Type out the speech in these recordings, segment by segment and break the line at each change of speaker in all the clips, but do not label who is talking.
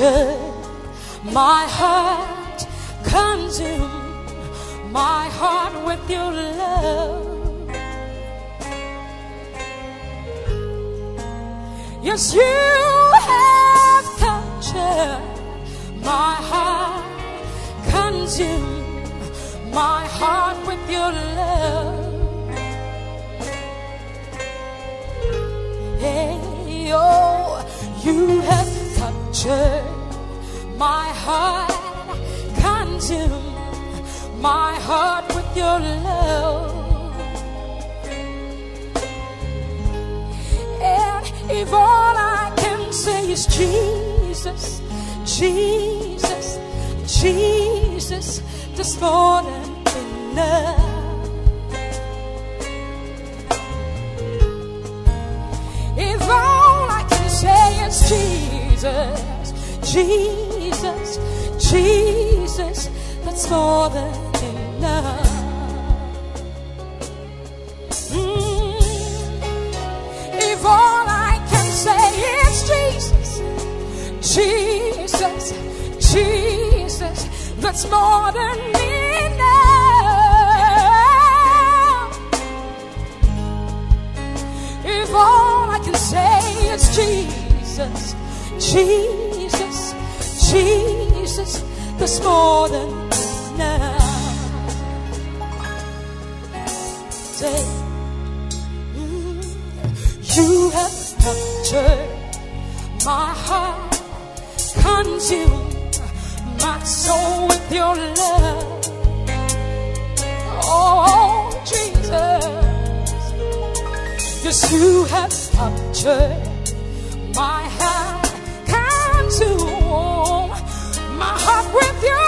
my heart, consume my heart with your love. Yes, you have captured my heart, consume my heart with your love. Hey, oh. You have my heart, consume my heart with your love. And if all I can say is Jesus, Jesus, Jesus, just more than enough. Jesus, Jesus, Jesus, that's more than enough. Mm. If all I can say is Jesus, Jesus, Jesus, that's more than enough. If all I can say is Jesus. Jesus, Jesus, there's more than enough. Say, mm, you have captured my heart, consumed my soul with your love. Oh, Jesus, yes, you have captured my heart with your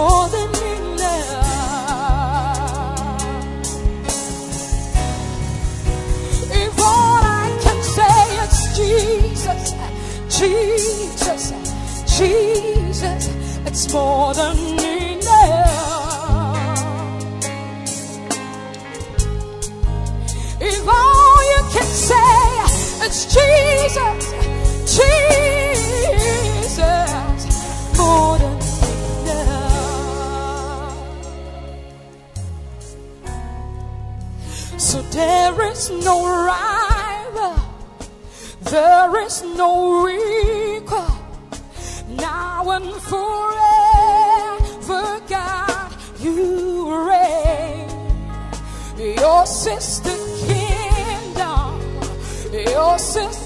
more than enough. If all I can say is Jesus, Jesus, Jesus, it's more than enough. If all you can say is Jesus. There is no rival, there is no equal, now and forever, God, you reign. Your sister kingdom, your sister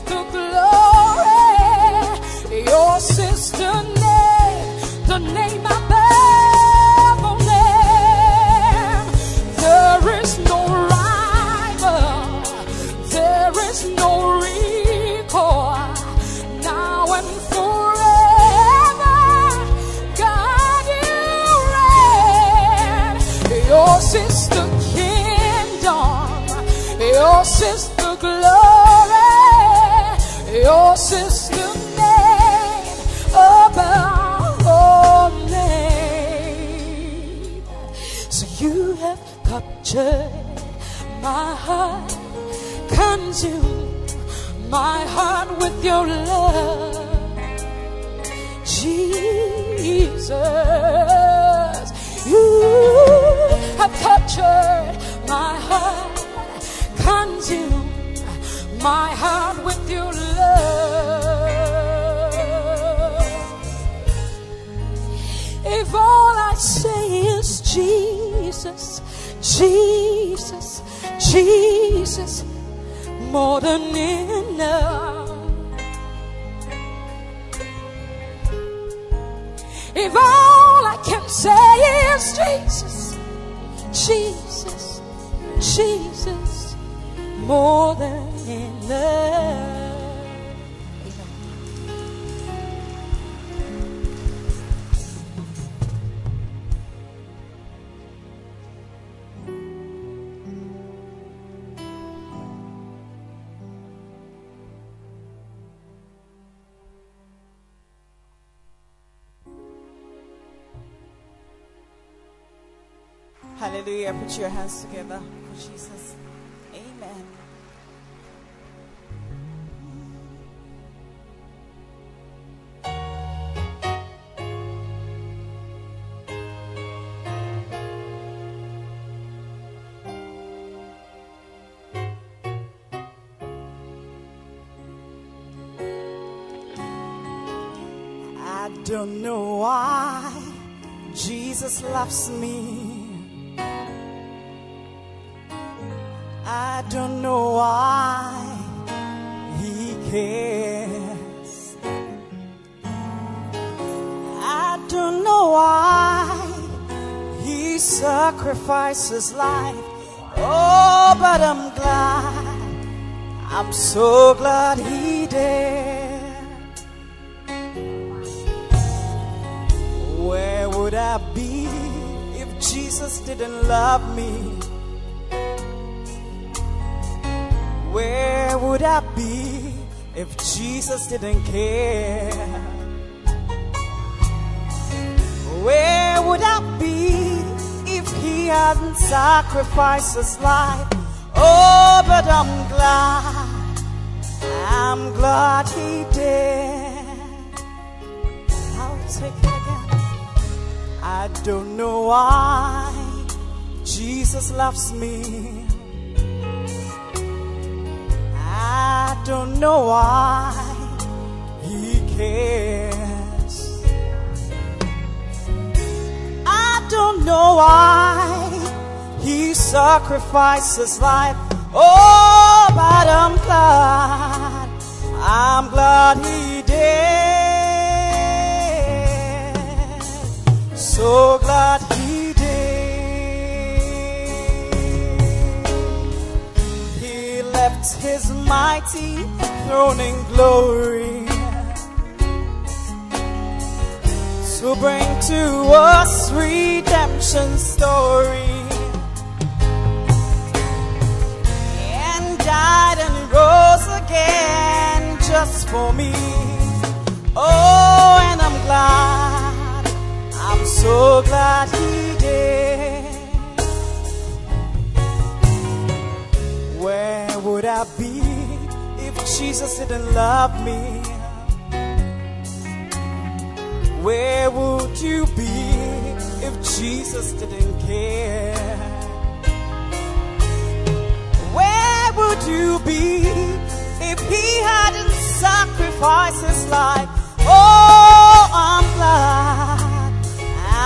my heart with your love. Jesus, you have captured my heart, consumed my heart with your love. If all I say is Jesus, Jesus, Jesus, more than enough. If all I can say is Jesus, Jesus, Jesus, more than enough.
Hallelujah. Put your hands together for Jesus. Amen. I don't know why Jesus loves me. Sacrifices life. Oh, but I'm glad. I'm so glad he did. Where would I be if Jesus didn't love me? Where would I be if Jesus didn't care? Hadn't sacrificed his life? Oh, but I'm glad, I'm glad he did. I'll take it again. I don't know why Jesus loves me. I don't know why he cares. I don't know why sacrifices life. Oh, but I'm glad. I'm glad he did. So glad he did. He left his mighty throne in glory to bring to us redemption story. again just for me. Oh, and I'm glad, I'm so glad he did. Where would I be if Jesus didn't love me? Where would you be if Jesus didn't care? Where would you be he hadn't sacrificed his life. Oh, I'm glad.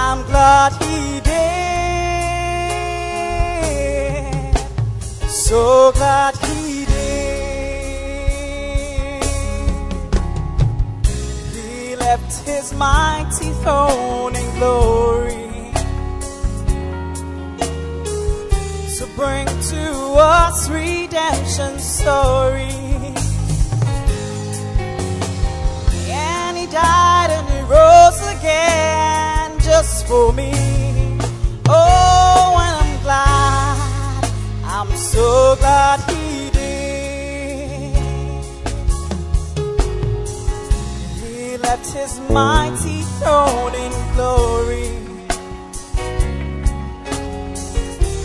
I'm glad he did. So glad he did. He left his mighty throne in glory. bring to us redemption story. for me. Oh, and I'm glad, I'm so glad he did. He left his mighty throne in glory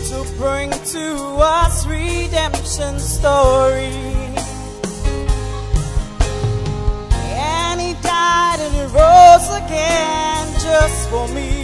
to bring to us redemption story. And he died and rose again just for me.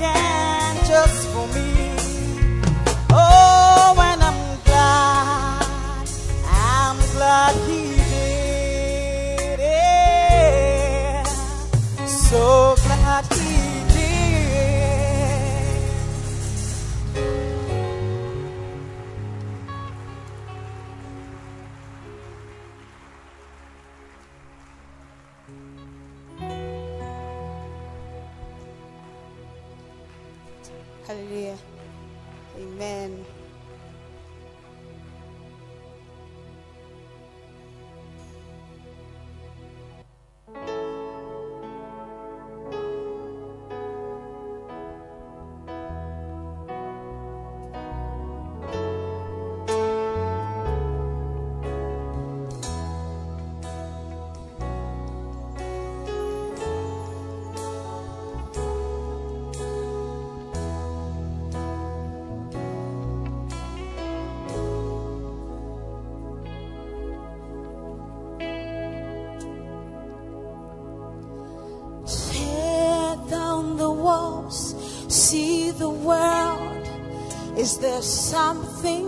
again just for me. Oh, and I'm glad, I'm glad He did. it. So glad He
there's something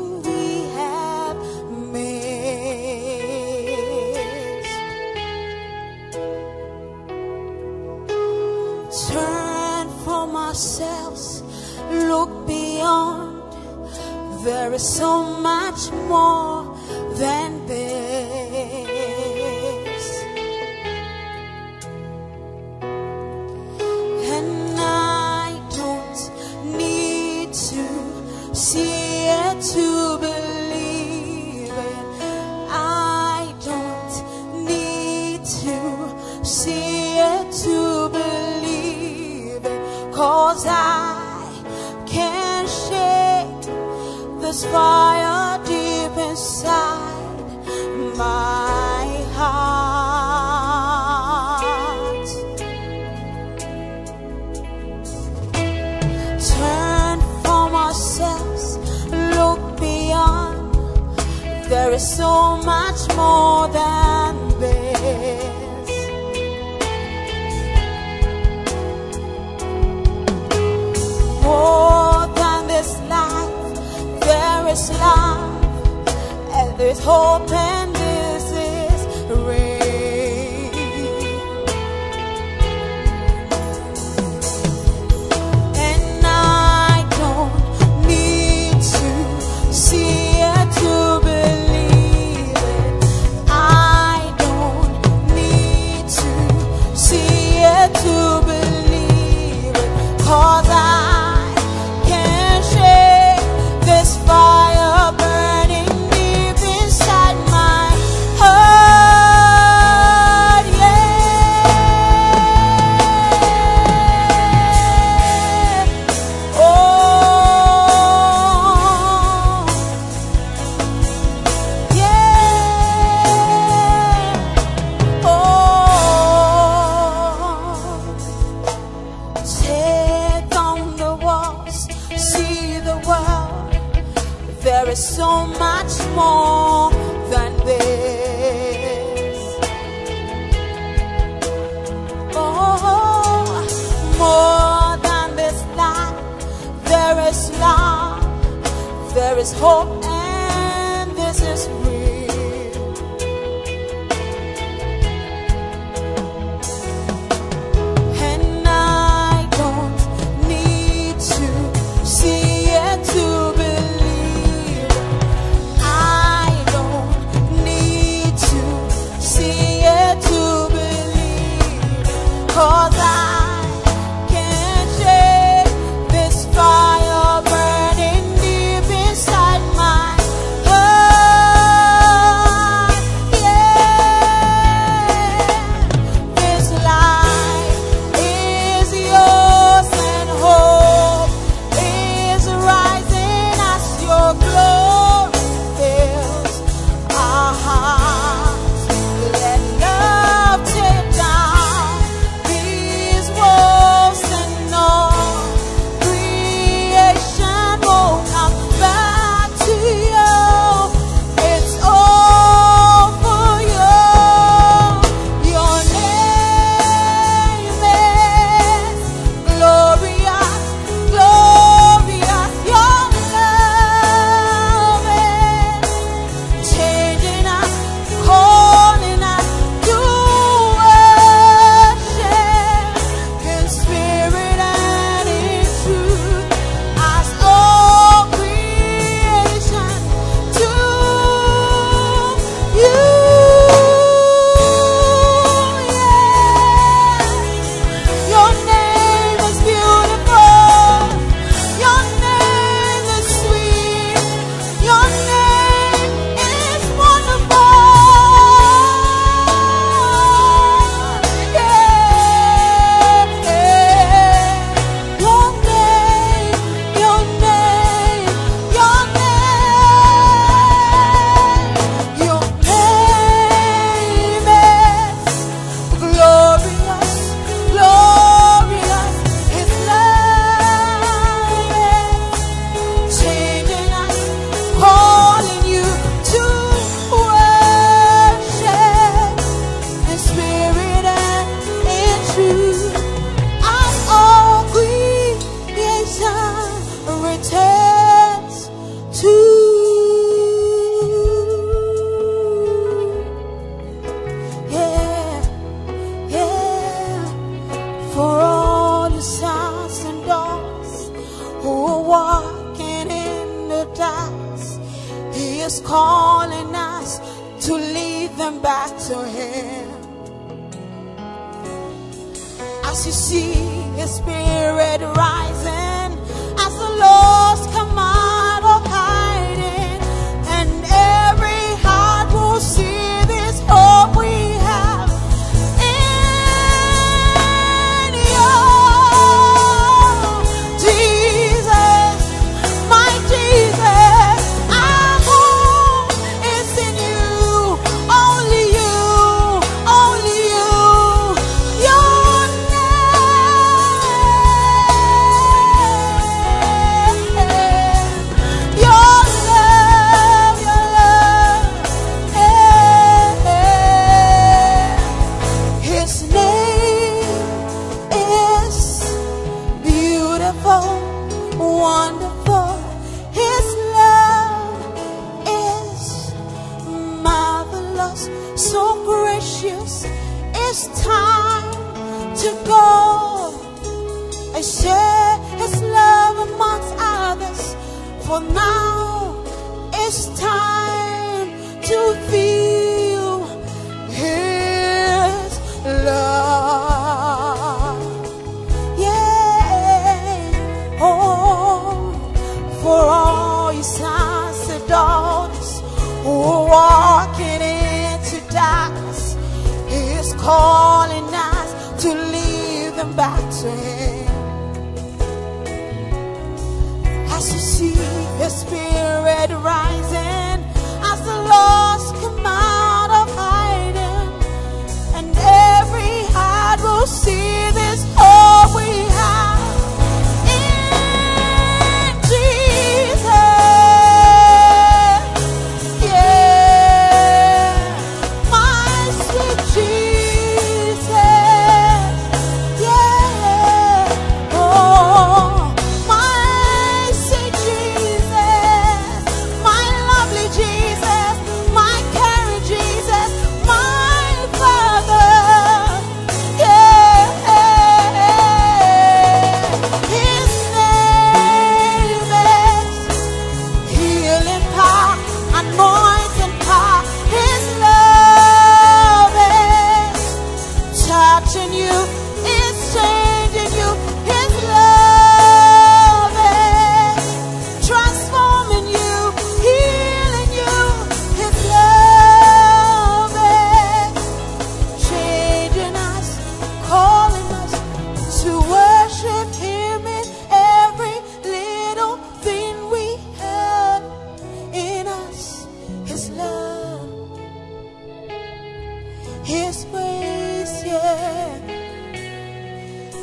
His grace, yeah.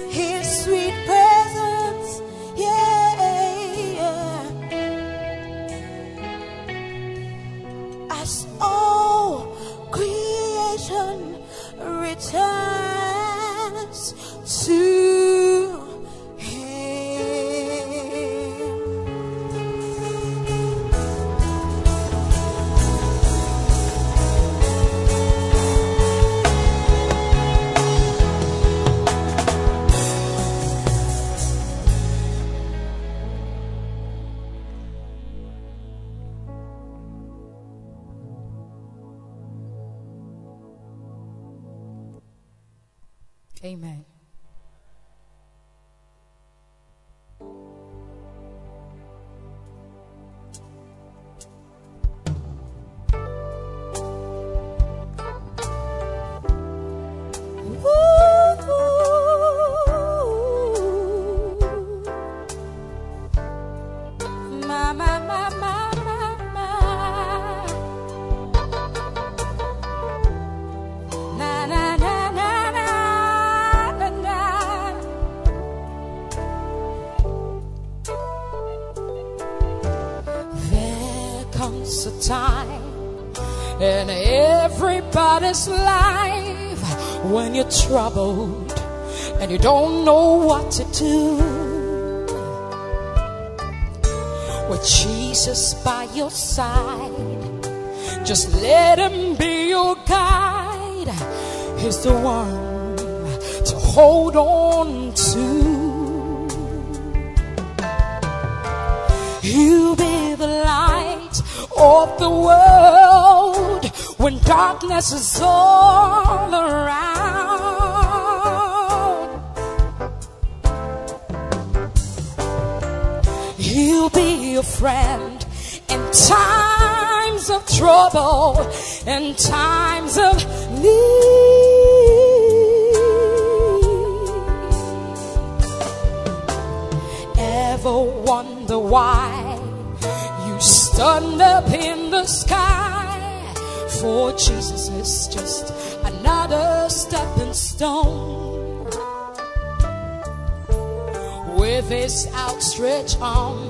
His
don't know what to do. With Jesus by your side, just let Him be your guide. He's the one to hold on to. You be the light of the world when darkness is all around. He'll be your friend in times of trouble, in times of need. Ever wonder why you stand up in the sky? For Jesus is just another stepping stone. With his outstretched arm,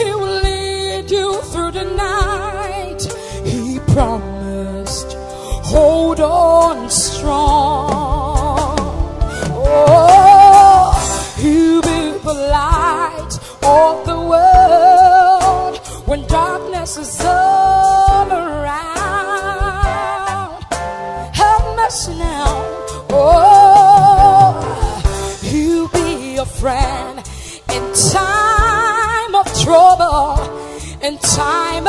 he will lead you through the night. He promised, hold on strong. Oh, you be the light of the world when darkness is all around. Have mercy now. Oh, you be a friend trouble, in time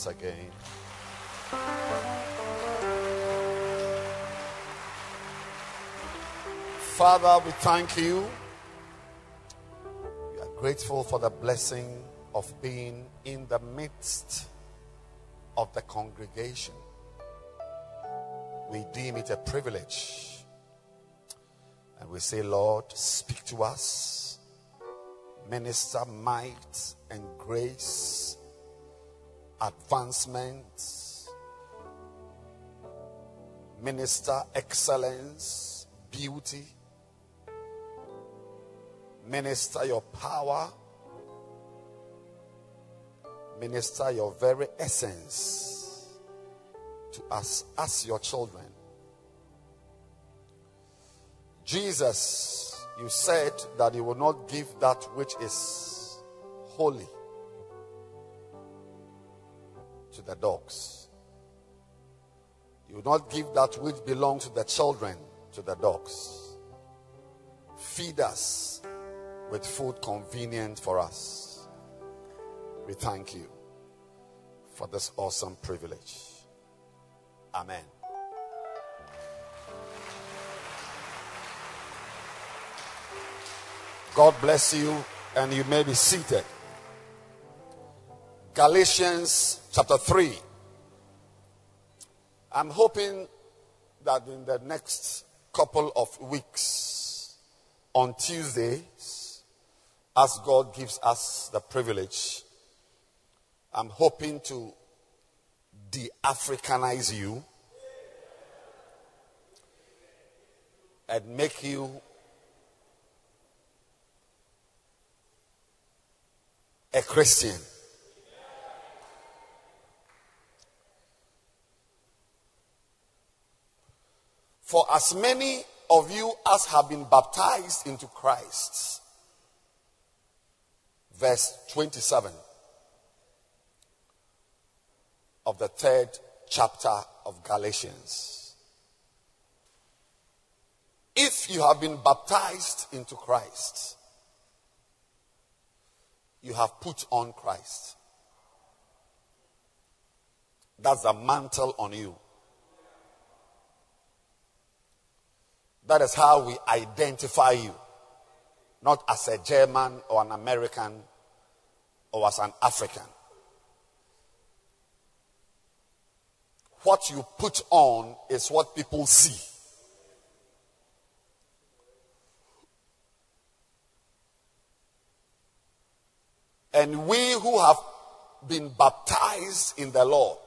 Jesus again. Father, we thank you. We are grateful for the blessing of being in the midst of the congregation. We deem it a privilege. And we say, Lord, speak to us. Minister might and grace, advancement, minister excellence, beauty, minister your power, minister your very essence to us as your children. Jesus, you said that you will not give that which is holy to the dogs. You will not give that which belongs to the children to the dogs. Feed us with food convenient for us. We thank you for this awesome privilege. Amen. God bless you, and you may be seated. Galatians chapter 3. I'm hoping that in the next couple of weeks, on Tuesdays, as God gives us the privilege, I'm hoping to de Africanize you and make you a Christian. For as many of you as have been baptized into Christ, verse 27 of the third chapter of Galatians. If you have been baptized into Christ, you have put on Christ. That's a mantle on you. That is how we identify you. Not as a German or an American or as an African. What you put on is what people see. And we who have been baptized in the Lord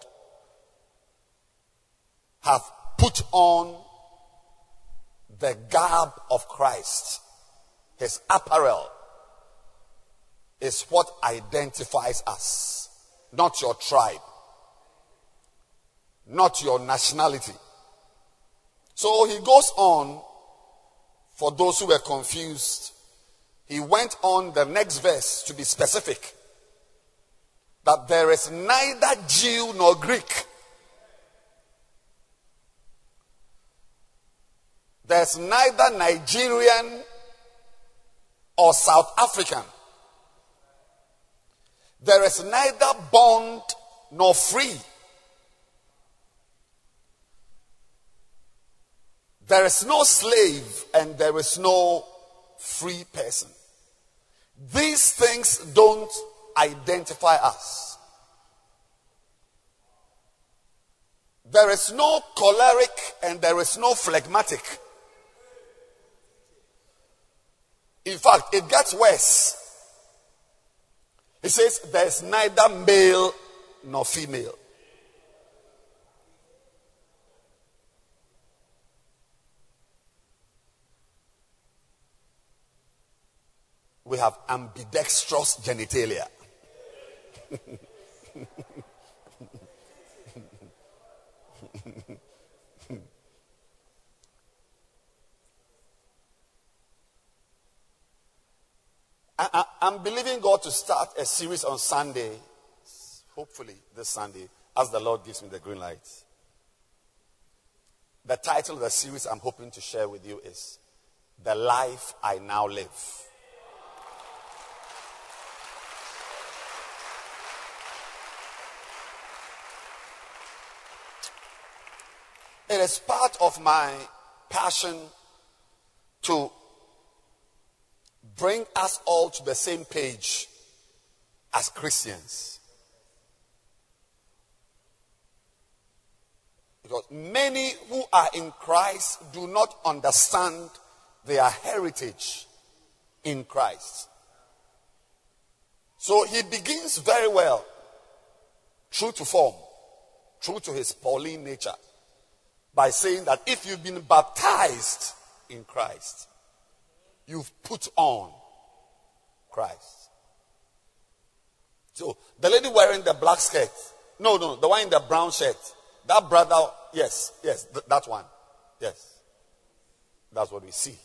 have put on the garb of Christ. His apparel is what identifies us, not your tribe, not your nationality. So he goes on, for those who were confused, he went on the next verse to be specific that there is neither Jew nor Greek. There's neither Nigerian or South African. There is neither bond nor free. There is no slave and there is no free person. These things don't identify us. There is no choleric and there is no phlegmatic. In fact, it gets worse. He says there's neither male nor female. we have ambidextrous genitalia. I, am believing God to start a series on Sunday, hopefully this Sunday, as the Lord gives me the green light. The title of the series I'm hoping to share with you is The Life I Now Live. It is part of my passion to bring us all to the same page as Christians. Because many who are in Christ do not understand their heritage in Christ. So he begins very well, true to form, true to his Pauline nature by saying that if you've been baptized in Christ, you've put on Christ. So the lady wearing the black skirt, no, no, the one in the brown shirt, that brother, yes, yes, th- that one, yes, that's what we see.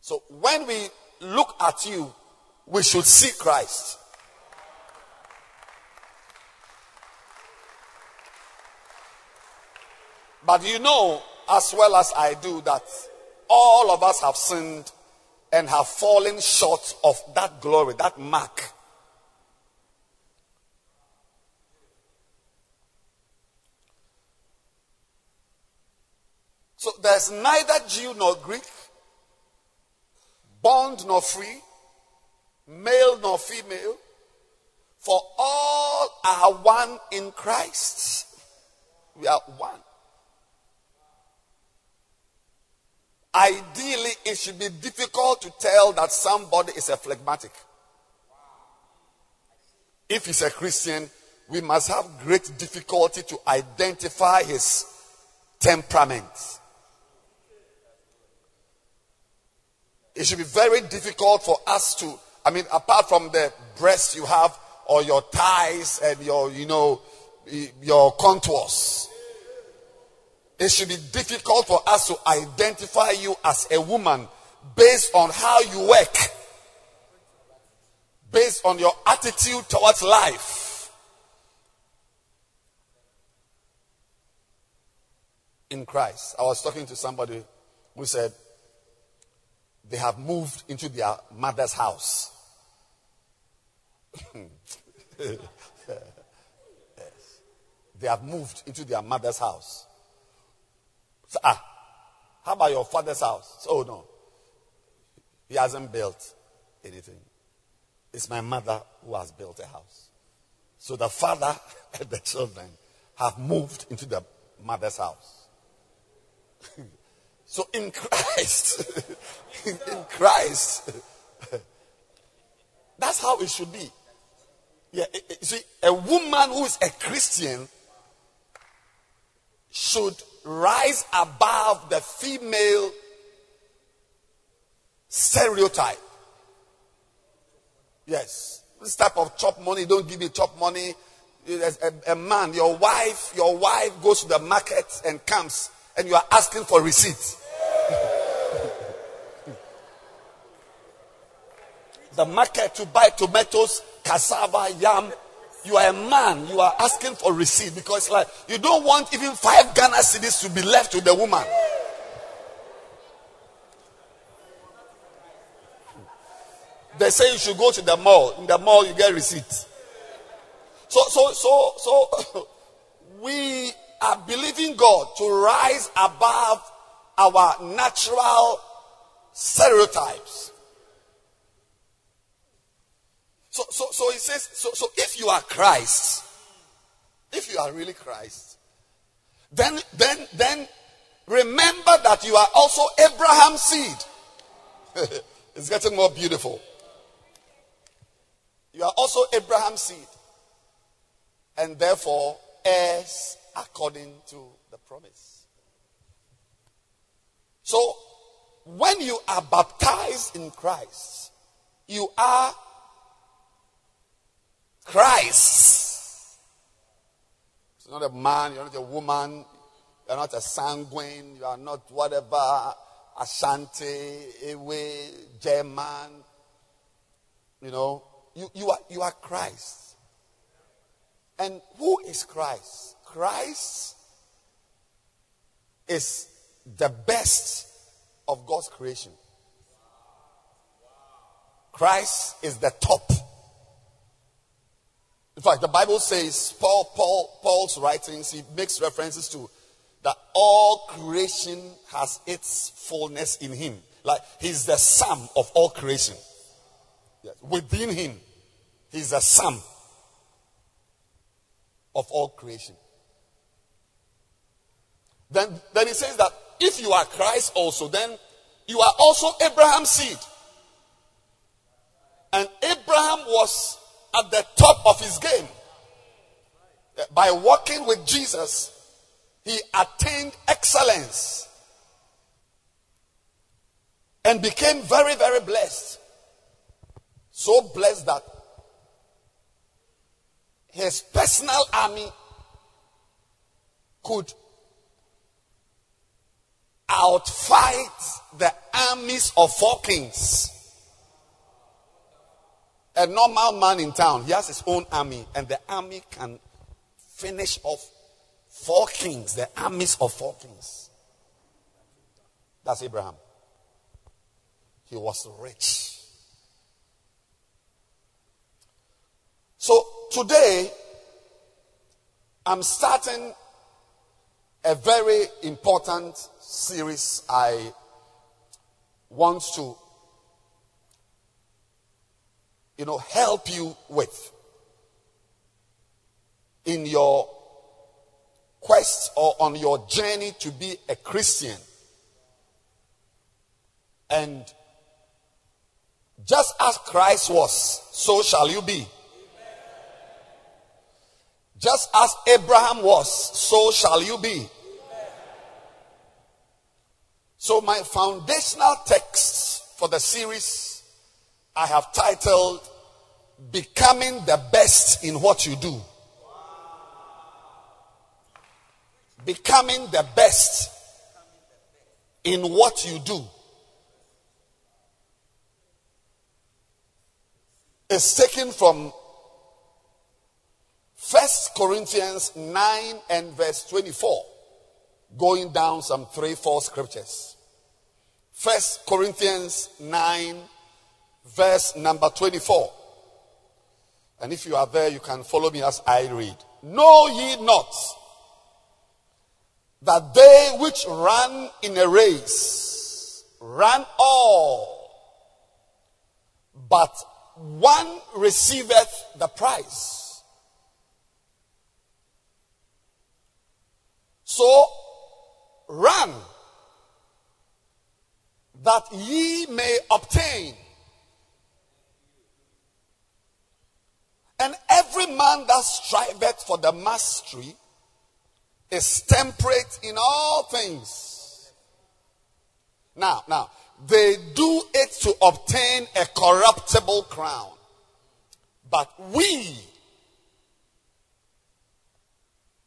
So when we look at you, we should see Christ. But you know as well as I do that all of us have sinned and have fallen short of that glory, that mark. So there's neither Jew nor Greek. bond nor free, male nor female, for all are one in Christ. We are one. Ideally, it should be difficult to tell that somebody is a phlegmatic. If he's a Christian, we must have great difficulty to identify his temperament. It should be very difficult for us to, I mean, apart from the breasts you have, or your thighs and your, you know, your contours. It should be difficult for us to identify you as a woman based on how you work, based on your attitude towards life. In Christ. I was talking to somebody who said they have moved into their mother's house. yes. They have moved into their mother's house. So, ah, how about your father's house? oh, no. He hasn't built anything. It's my mother who has built a house. So the father and the children have moved into the mother's house. so in Christ, in Christ, that's how it should be. Yeah, you see, a woman who is a Christian should rise above the female stereotype. Yes. This type of chop money, don't give me chop money. A, a, man, your wife, your wife goes to the market and comes and you are asking for receipt. the market to buy tomatoes, cassava, yam. You are a man. You are asking for receipt because like you don't want even five Ghana cedis to be left to the woman. They say you should go to the mall. In the mall, you get receipt. So, so, so, so, we are believing God to rise above our natural stereotypes. So, so, so he says, so, so if you are Christ, if you are really Christ, then, then, then remember that you are also Abraham's seed. it's getting more beautiful. You are also Abraham's seed. And therefore, heirs according to the promise. So, when you are baptized in Christ, you are Christ. You're not a man, you're not a woman, you're not a sanguine, you are not whatever, Ashanti, Ewe, German. You know, you, you, are, you are Christ. And who is Christ? Christ is the best of God's creation. Christ is the top. In fact, the Bible says, Paul, Paul, Paul's writings, he makes references to that all creation has its fullness in him. Like he's the sum of all creation. Yes. Within him, he's the sum of all creation. Then, then he says that if you are Christ also, then you are also Abraham's seed. And Abraham was at the top of his game. By walking with Jesus, he attained excellence and became very, very blessed. So blessed that his personal army could outfight the armies of four kings. A normal man in town, he has his own army, and the army can finish off four kings, the armies of four kings. That's Abraham. He was rich. So today, I'm starting a very important series I want to you know, help you with in your quest or on your journey to be a Christian. And just as Christ was, so shall you be. Just as Abraham was, so shall you be. So, my foundational text for the series I have titled Becoming the Best in What You Do. Becoming the best in what you do. is taken from First Corinthians 9 and verse 24, going down some three, four scriptures. First Corinthians 9, verse number 24. And if you are there, you can follow me as I read. Know ye not that they which run in a race run all, but one receiveth the prize. So run that ye may obtain. And every man that striveth for the mastery is temperate in all things. Now, now, they do it to obtain a corruptible crown. But we,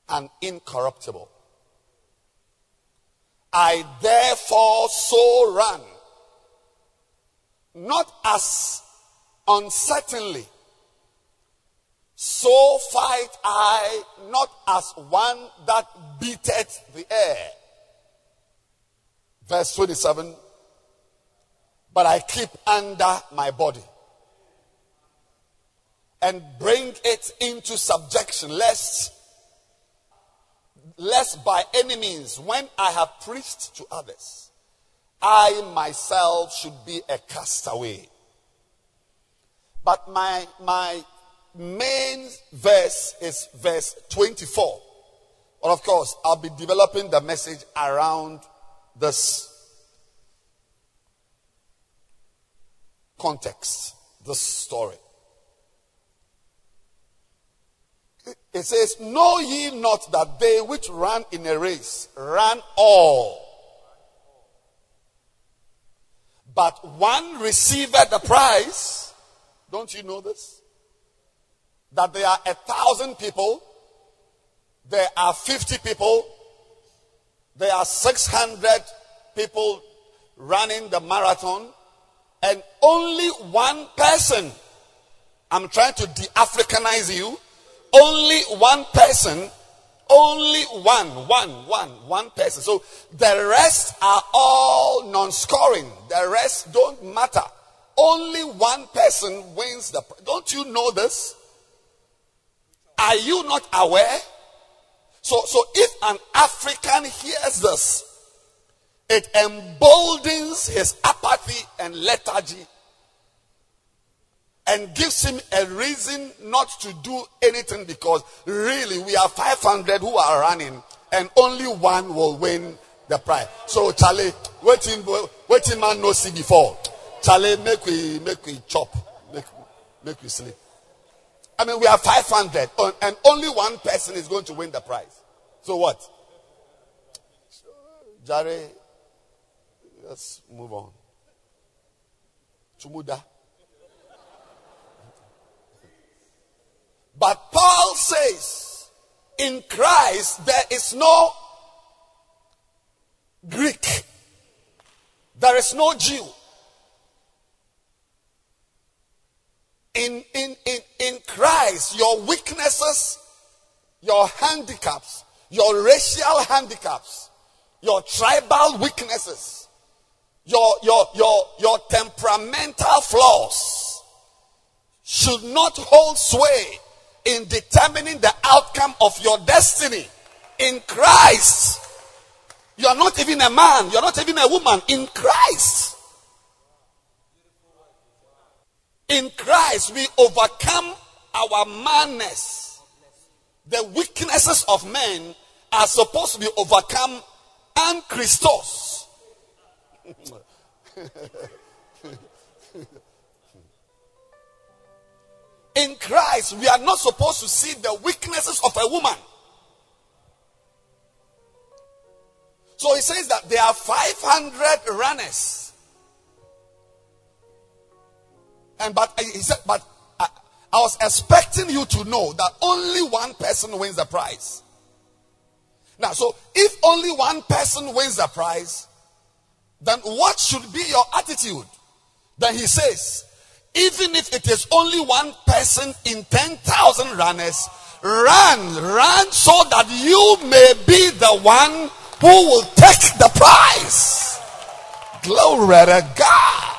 an incorruptible. I therefore so run, not as uncertainly, so fight I not as one that beateth the air. Verse 27 but I keep under my body and bring it into subjection, lest, lest by any means, when I have preached to others, I myself should be a castaway. But my, my main verse is verse 24. But of course, I'll be developing the message around this context, this story. It says, Know ye not that they which run in a race run all, but one receiveth the prize? Don't you know this? That there are a thousand people, there are 50 people, there are 600 people running the marathon, and only one person, I'm trying to de Africanize you, only one person, only one, one, one, one person. So the rest are all non scoring, the rest don't matter. Only one person wins the. Don't you know this? Are you not aware? So, so if an African hears this, it emboldens his apathy and lethargy and gives him a reason not to do anything because really we are 500 who are running and only one will win the prize. So Charlie, waiting, waiting man no see before. Charlie, make we make we chop, make make we sleep. I mean, we are 500 and only one person is going to win the prize. So what? Jerry, Let's move on. Chumuda. But Paul says, in Christ there is no Greek, there is no Jew. In, in, in, in Christ, your weaknesses, your handicaps, your racial handicaps, your tribal weaknesses, your, your, your, your temperamental flaws should not hold sway in determining the outcome of your destiny in Christ. You are not even a man, you are not even a woman in Christ. In Christ, we overcome our madness. The weaknesses of men are supposed to be overcome and Christos. In Christ, we are not supposed to see the weaknesses of a woman. So he says that there are 500 runners. And but he said, but I, I was expecting you to know that only one person wins the prize. Now, so if only one person wins the prize, then what should be your attitude? Then he says, even if it is only one person in 10,000 runners, run, run so that you may be the one who will take the prize. Glory to God.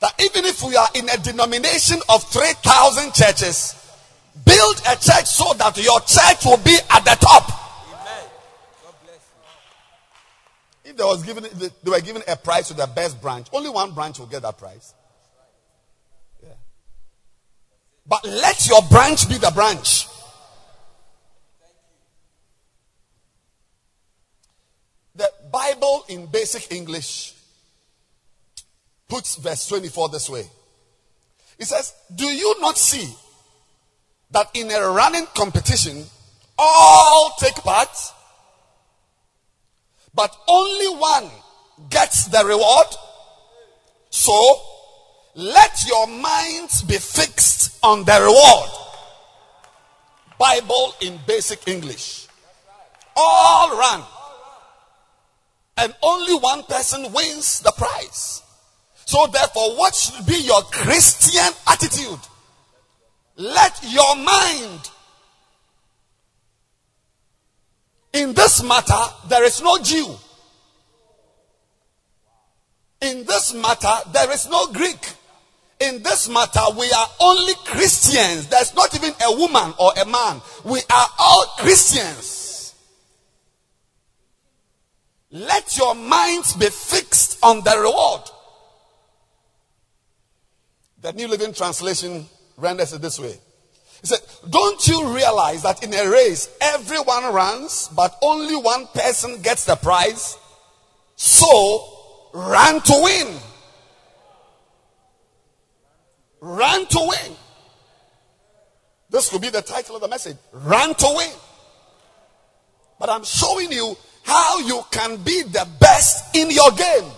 That even if we are in a denomination of 3,000 churches, build a church so that your church will be at the top. If there was given, they were given a prize to the best branch, only one branch will get that prize. Yeah. But let your branch be the branch. The Bible in basic English puts verse 24 this way. He says, Do you not see that in a running competition, all take part? but only one gets the reward. So let your minds be fixed on the reward. Bible in basic English. All run. And only one person wins the prize. So therefore, what should be your Christian attitude? Let your mind In this matter, there is no Jew. In this matter, there is no Greek. In this matter, we are only Christians. There's not even a woman or a man. We are all Christians. Let your minds be fixed on the reward. The New Living Translation renders it this way he said, Don't you realize that in a race, everyone runs, but only one person gets the prize? So, run to win. Run to win. This could be the title of the message Run to win. But I'm showing you how you can be the best in your game.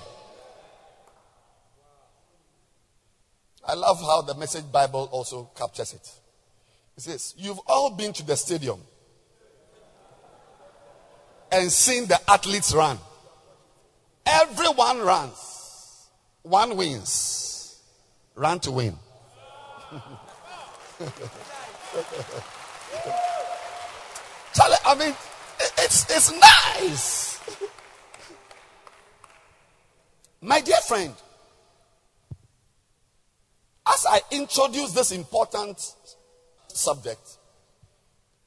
I love how the message Bible also captures it. He says, You've all been to the stadium and seen the athletes run. Everyone runs, one wins. Run to win. Charlie, I mean, it's, it's nice. My dear friend, as I introduce this important subject.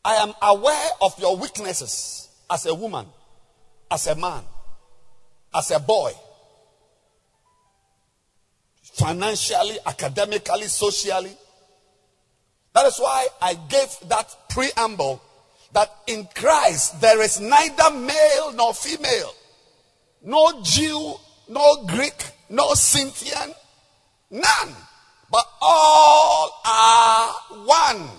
I am aware of your weaknesses as a woman, as a man, as a boy, financially, academically, socially. That is why I gave that preamble that in Christ there is neither male nor female, no Jew, no Greek, no Scythian, none but all are one.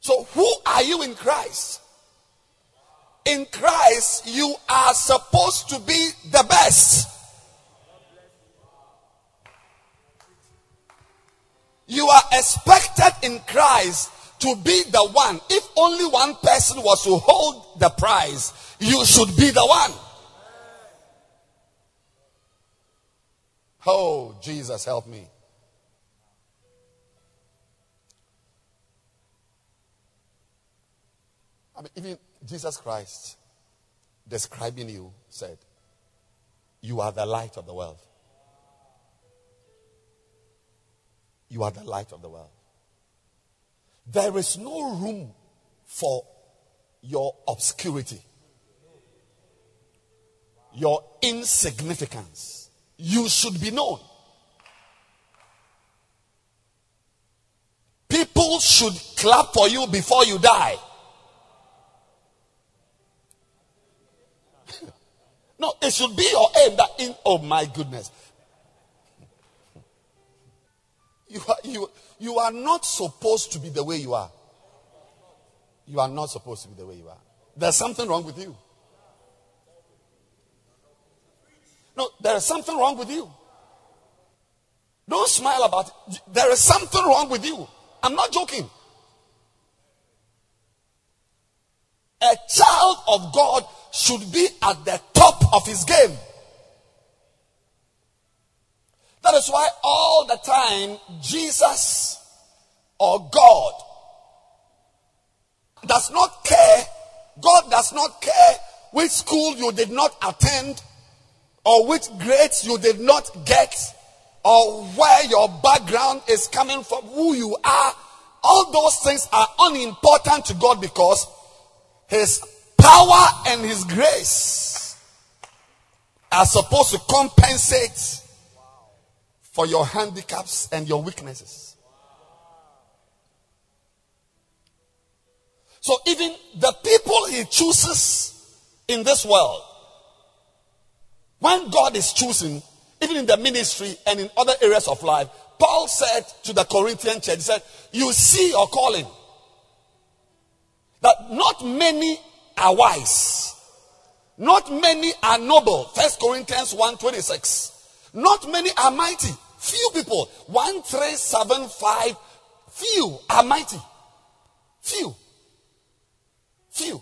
So, who are you in Christ? In Christ, you are supposed to be the best. You are expected in Christ to be the one. If only one person was to hold the prize, you should be the one. Oh, Jesus, help me. I mean, even Jesus Christ describing you said, You are the light of the world. You are the light of the world. There is no room for your obscurity. your insignificance. You should be known. People should clap for you before you die. no, it should be your aim that in oh my goodness. You are, you, you are not supposed to be the way you are. You are not supposed to be the way you are. There's something wrong with you. No, there is something wrong with you. Don't smile about it. There is something wrong with you. I'm not joking. A child of God should be at the top of his game. That is why all the time Jesus or God does not care. God does not care which school you did not attend or which grades you did not get or where your background is coming from, who you are. All those things are unimportant to God because His power and His grace are supposed to compensate for your handicaps and your weaknesses. So even the people He chooses in this world, when God is choosing, even in the ministry and in other areas of life, Paul said to the Corinthian church, he said, You see your calling. That not many are wise. Not many are noble. First Corinthians 1:26. Not many are mighty. Few people. One, three, seven, five. Few are mighty. Few. Few.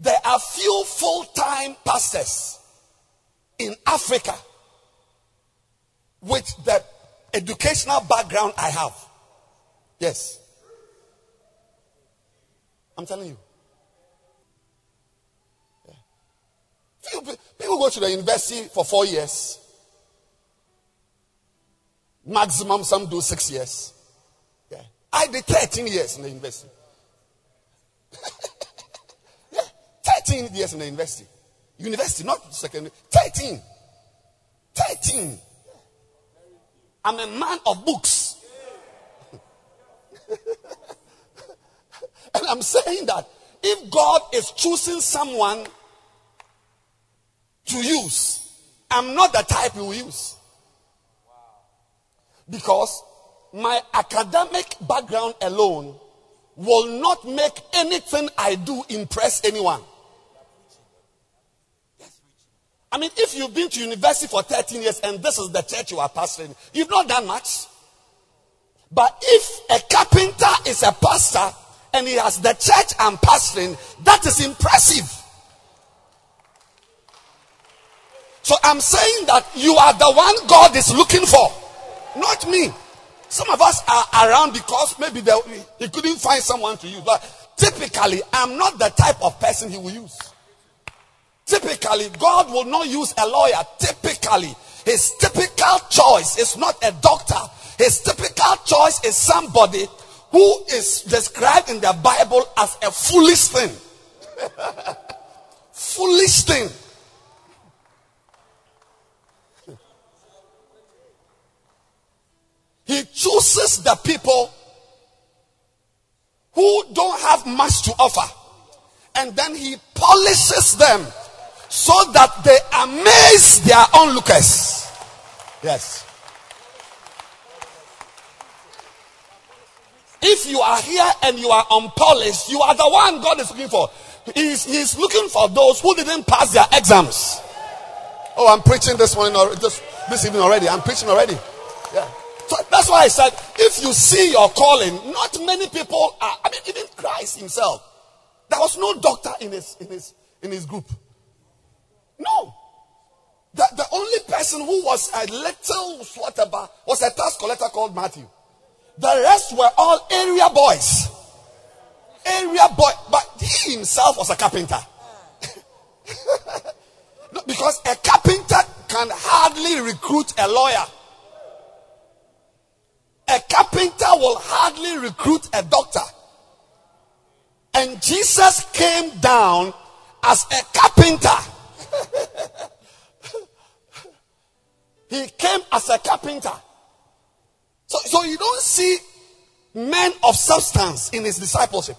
There are few full time pastors in Africa with the educational background I have. Yes. I'm telling you. Yeah. Few people go to the university for four years. Maximum, some do six years. Yeah. I did 13 years in the university. 13 years in the university. University, not secondary. 13. 13. I'm a man of books. and I'm saying that if God is choosing someone to use, I'm not the type he will use. Because my academic background alone will not make anything I do impress anyone. I mean, if you've been to university for 13 years and this is the church you are pastoring, you've not done much. But if a carpenter is a pastor and he has the church I'm pastoring, that is impressive. So I'm saying that you are the one God is looking for, not me. Some of us are around because maybe they, he couldn't find someone to use. But typically, I'm not the type of person he will use. Typically, God will not use a lawyer. Typically, his typical choice is not a doctor. His typical choice is somebody who is described in the Bible as a foolish thing. foolish thing. He chooses the people who don't have much to offer. And then he polishes them so that they amaze their onlookers. Yes. If you are here and you are unpolished, you are the one God is looking for. He's, he's looking for those who didn't pass their exams. Oh, I'm preaching this morning or this, this evening already. I'm preaching already. Yeah. So that's why I said, if you see your calling, not many people are, I mean, even Christ himself. There was no doctor in his, in his, in his group. No. The, the only person who was a little whatever was a tax collector called Matthew. The rest were all area boys. Area boy, but he himself was a carpenter. no, because a carpenter can hardly recruit a lawyer. A carpenter will hardly recruit a doctor. And Jesus came down as a carpenter. he came as a carpenter. So, so you don't see men of substance in his discipleship.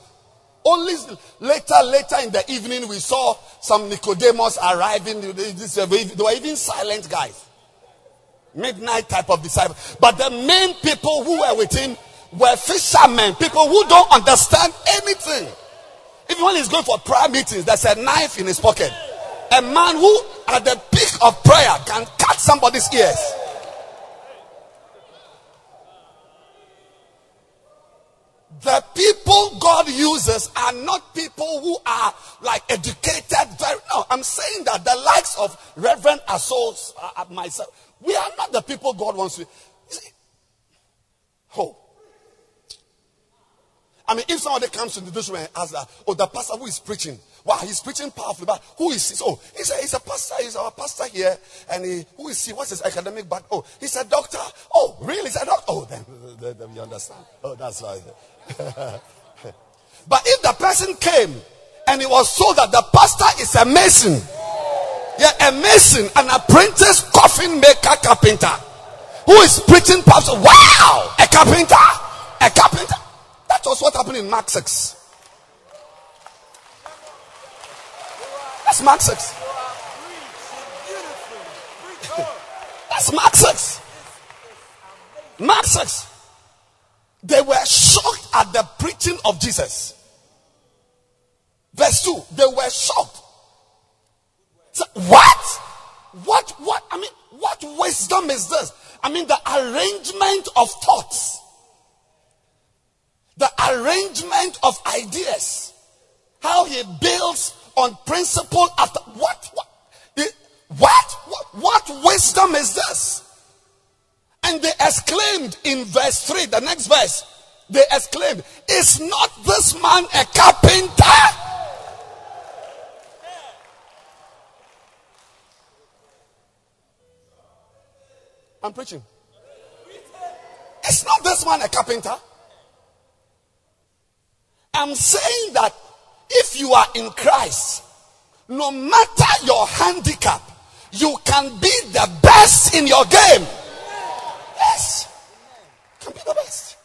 Only later, later in the evening, we saw some Nicodemus arriving. They were even silent guys. Midnight type of disciples. But the main people who were with him were fishermen, people who don't understand anything. Even when he's going for prayer meetings, there's a knife in his pocket. A man who, at the peak of prayer, can cut somebody's ears. The people God uses are not people who are like educated. Very, no, I'm saying that the likes of Reverend Assos, uh, myself, we are not the people God wants to. Oh. I mean, if somebody comes into this room and asks that, oh, the pastor who is preaching, wow, he's preaching powerfully, but who is he? Oh, he's a, he's a pastor, he's our pastor here, and he, who is he? What's his academic back? Oh, he's a doctor. Oh, really? He's a doctor? Oh, then, then, then we understand. Oh, that's right. but if the person came and it was so that the pastor is a mason, yeah, a mason, an apprentice coffin maker carpenter who is preaching pastor, wow, a carpenter, a carpenter. That was what happened in Mark 6. That's Mark 6. That's Mark 6. Mark 6. They were shocked at the preaching of Jesus. Verse 2. They were shocked. So, what? What? What? I mean, what wisdom is this? I mean, the arrangement of thoughts the arrangement of ideas, how he builds on principle after what what what what, what wisdom is this? And they exclaimed in verse 3, the next verse, they exclaimed, Is not this man a carpenter? I'm preaching. It's not this man a carpenter? I'm saying that if you are in Christ, no matter your handicap, you can be the best in your game. Yes. Can be the best.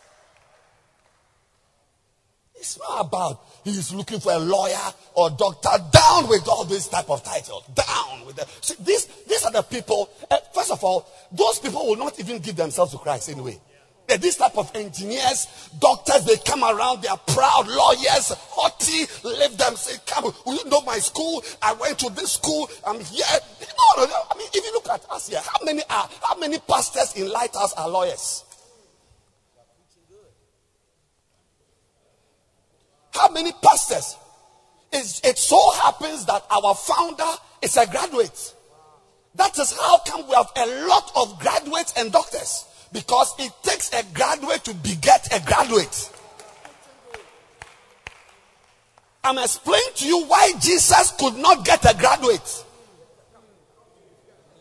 It's not about he's looking for a lawyer or doctor. Down with all these type of titles. Down with them. See, these, these are the people. Uh, first of all, those people will not even give themselves to Christ anyway this type of engineers, doctors, they come around, they are proud, lawyers, haughty, live them, say, come, you know my school? I went to this school, I'm here. No, no, no. I mean, if you look at us here, how many are, how many pastors in Lighthouse are lawyers? How many pastors? It's, it so happens that our founder is a graduate. That is how come we have a lot of graduates and doctors. Because it takes a graduate to beget a graduate. I'm explaining to you why Jesus could not get a graduate.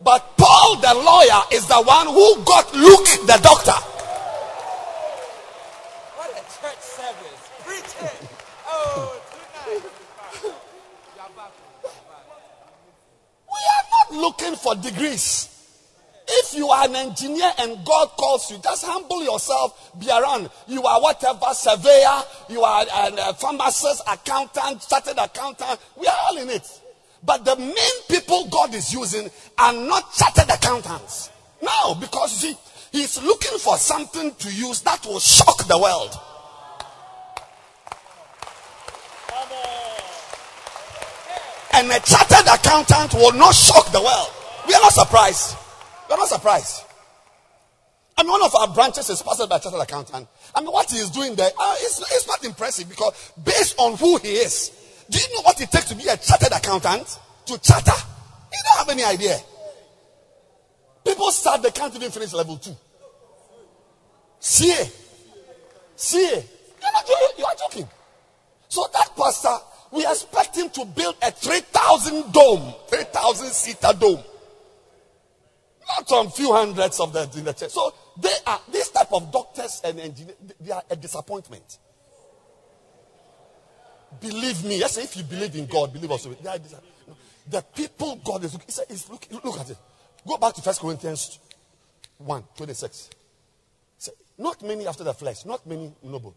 But Paul, the lawyer, is the one who got Luke, the doctor.
What a church service. Preaching. Oh, tonight.
We are not looking for degrees. If you are an engineer and God calls you, just humble yourself, be around. You are whatever, surveyor, you are a uh, pharmacist, accountant, chartered accountant. We are all in it. But the main people God is using are not chartered accountants. No, because you see, He's looking for something to use that will shock the world. And a chartered accountant will not shock the world. We are not surprised. You're not surprised. I mean, one of our branches is pastored by a chartered accountant. I mean, what he is doing there, uh, it's, it's not impressive because based on who he is, do you know what it takes to be a chartered accountant? To charter? You don't have any idea. People start, they can't even finish level two. CA. CA. You're not joking. You are joking. So that pastor, we expect him to build a 3,000 dome, 3,000 seater dome. Not some few hundreds of them in the church. So they are this type of doctors and engineers, they are a disappointment. Believe me. Yes, if you believe in God, believe also. The, the people God is looking. It's, look, look at it. Go back to First Corinthians 1, 26. Say, not many after the flesh, not many noble.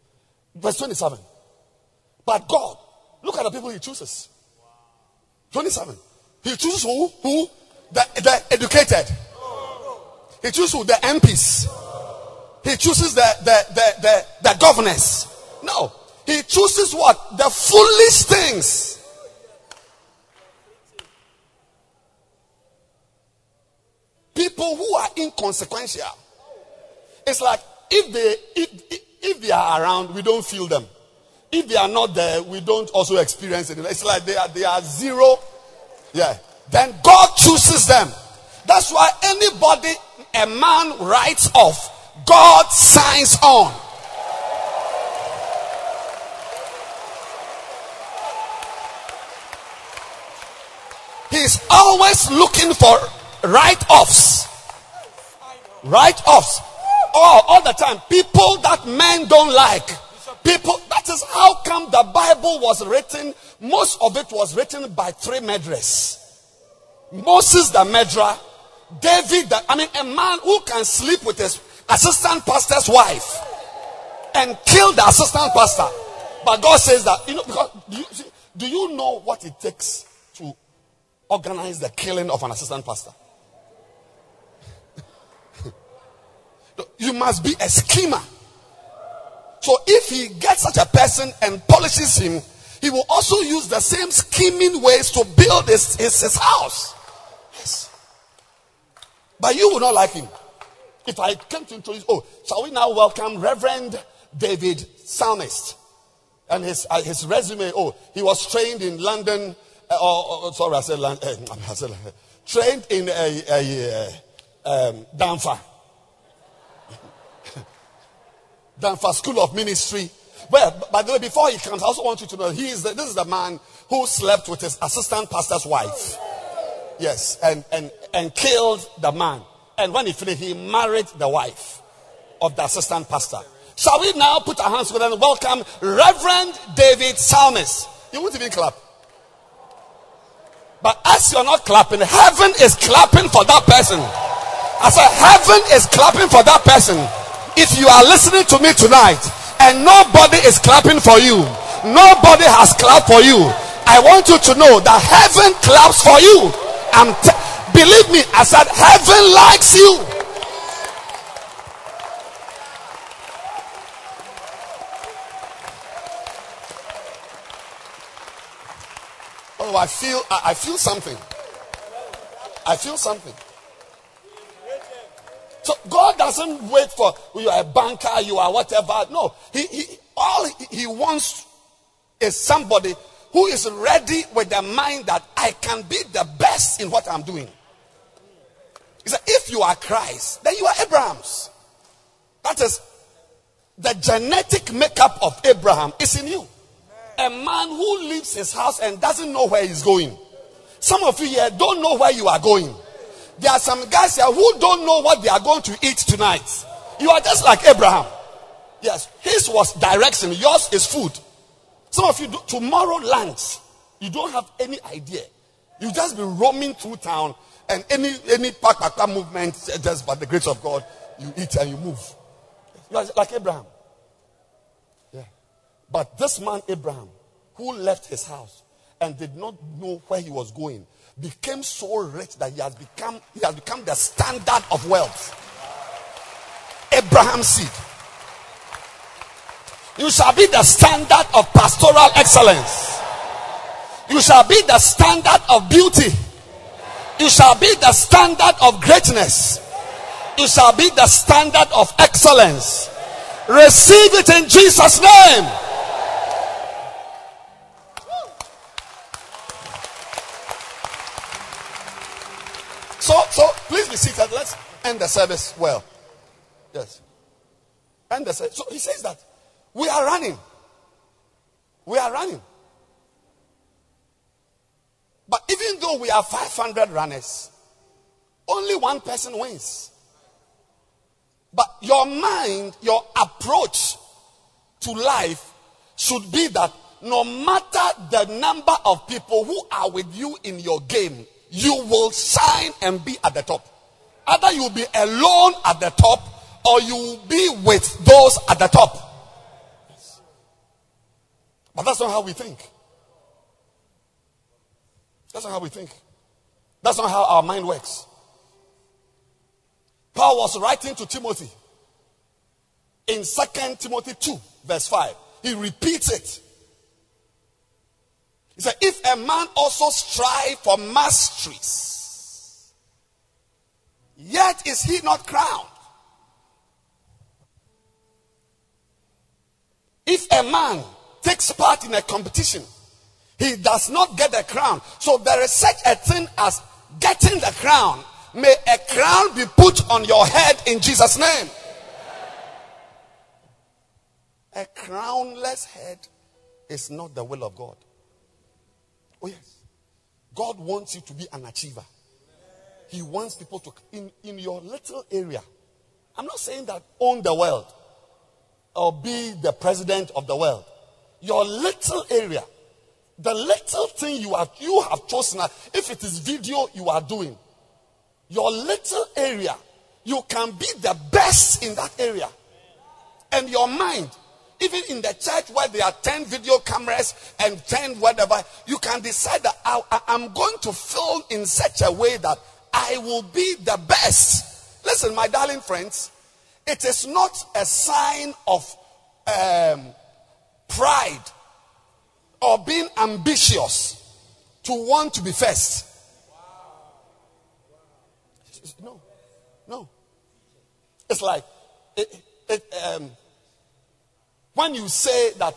Verse 27. But God, look at the people he chooses. 27. He chooses who? Who? The, the educated. He chooses? The MPs. He chooses the, the, the, the, the governors. No. He chooses what? The foolish things. People who are inconsequential. It's like if they if, if they are around, we don't feel them. If they are not there, we don't also experience it. It's like they are they are zero. Yeah. Then God chooses them. That's why anybody a man writes off, God signs on. He's always looking for write offs. Write offs. All, oh, all the time. People that men don't like. People, that is how come the Bible was written. Most of it was written by three murderers. Moses the murderer. David, I mean, a man who can sleep with his assistant pastor's wife and kill the assistant pastor. But God says that, you know, because do you, do you know what it takes to organize the killing of an assistant pastor. you must be a schemer. So if he gets such a person and polishes him, he will also use the same scheming ways to build his, his, his house. But you will not like him. If I came to introduce, oh, shall we now welcome Reverend David Psalmist and his, uh, his resume? Oh, he was trained in London uh, oh, oh, sorry, I said, land, uh, I said uh, trained in a, a um, Danfa. Danfa School of Ministry. Well, by the way, before he comes, I also want you to know he is the, this is the man who slept with his assistant pastor's wife. Yes, and, and, and killed the man. And when he finished, he married the wife of the assistant pastor. Shall we now put our hands together and welcome Reverend David Psalmist? You won't even clap. But as you're not clapping, heaven is clapping for that person. I said, heaven is clapping for that person. If you are listening to me tonight and nobody is clapping for you, nobody has clapped for you, I want you to know that heaven claps for you. I'm t- believe me, I said, heaven likes you. Oh, I feel I, I feel something. I feel something. So God doesn't wait for you are a banker, you are whatever. No, he, he all he wants is somebody who is ready with the mind that I can be the best in what I'm doing. He said, if you are Christ, then you are Abraham's. That is the genetic makeup of Abraham is in you a man who leaves his house and doesn't know where he's going. Some of you here don't know where you are going. There are some guys here who don't know what they are going to eat tonight. You are just like Abraham. Yes, his was direction, yours is food. Some of you, do, tomorrow lunch, you don't have any idea. You just be roaming through town and any any pack movement, eh, just by the grace of God, you eat and you move. You are like Abraham. Yeah. But this man, Abraham, who left his house and did not know where he was going, became so rich that he has become, he has become the standard of wealth. Abraham's seed. You shall be the standard of pastoral excellence. You shall be the standard of beauty. You shall be the standard of greatness. You shall be the standard of excellence. Receive it in Jesus' name. So, so please be seated. Let's end the service well. Yes. End the service. So he says that we are running. We are running. But even though we are 500 runners, only one person wins. But your mind, your approach to life should be that no matter the number of people who are with you in your game, you will shine and be at the top. Either you'll be alone at the top or you will be with those at the top. But that's not how we think. That's not how we think. That's not how our mind works. Paul was writing to Timothy in 2 Timothy 2, verse 5. He repeats it. He said, If a man also strive for masteries, yet is he not crowned. If a man takes part in a competition, he does not get the crown. So there is such a thing as getting the crown. May a crown be put on your head in Jesus' name. A crownless head is not the will of God. Oh, yes. God wants you to be an achiever. He wants people to, in, in your little area. I'm not saying that own the world or be the president of the world. Your little area, the little thing you have, you have chosen, if it is video you are doing, your little area, you can be the best in that area. And your mind, even in the church where there are 10 video cameras and 10 whatever, you can decide that I, am going to film in such a way that I will be the best. Listen, my darling friends, it is not a sign of um, pride or being ambitious to want to be first. No, no. It's like, it, it, um, when you say that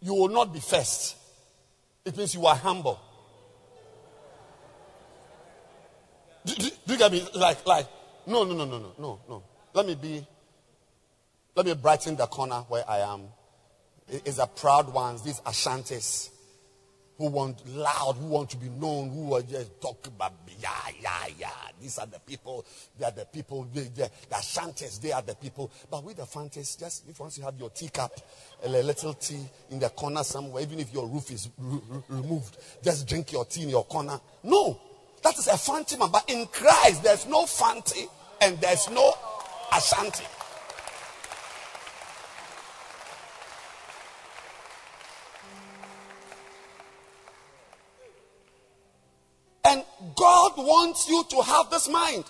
you will not be first, it means you are humble. Do, do, do you get me? Like, like, no, no, no, no, no, no, no. Let me be, let me brighten the corner where I am. It's the proud ones, these Ashantis who want loud, who want to be known, who are just talking about, yeah, yeah, yeah. These are the people, they are the people, they, they, the Ashantis, they are the people. But with the Fantas, just if once you have your teacup, a little tea in the corner somewhere, even if your roof is removed, just drink your tea in your corner. No, that is a Fanti man. But in Christ, there's no Fanti and there's no Ashanti. God wants you to have this mind.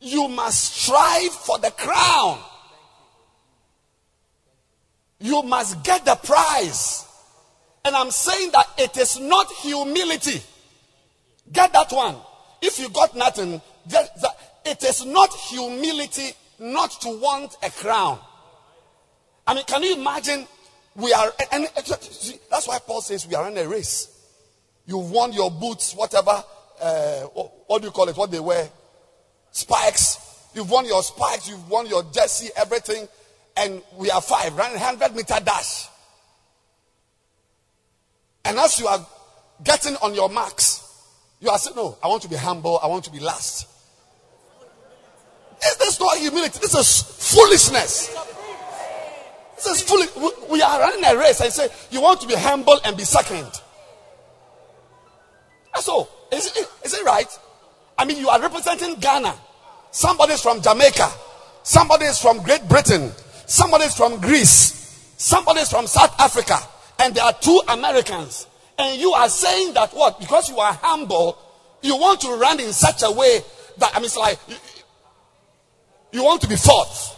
You must strive for the crown. You must get the prize. And I'm saying that it is not humility. Get that one. If you got nothing, it is not humility not to want a crown. I mean, can you imagine we are, and that's why Paul says we are in a race. You've won your boots, whatever, uh, what do you call it? What they wear? Spikes. You've won your spikes, you've won your jersey, everything. And we are five, running 100 meter dash. And as you are getting on your marks, you are saying, No, I want to be humble, I want to be last. Is this is not humility, this is foolishness. This is fully, we are running a race and say, you want to be humble and be second. All. Is it, is it right? I mean, you are representing Ghana. Somebody is from Jamaica. Somebody is from Great Britain. Somebody is from Greece. Somebody is from South Africa. And there are two Americans. And you are saying that what? Because you are humble, you want to run in such a way that, I mean, it's like, you want to be fourth.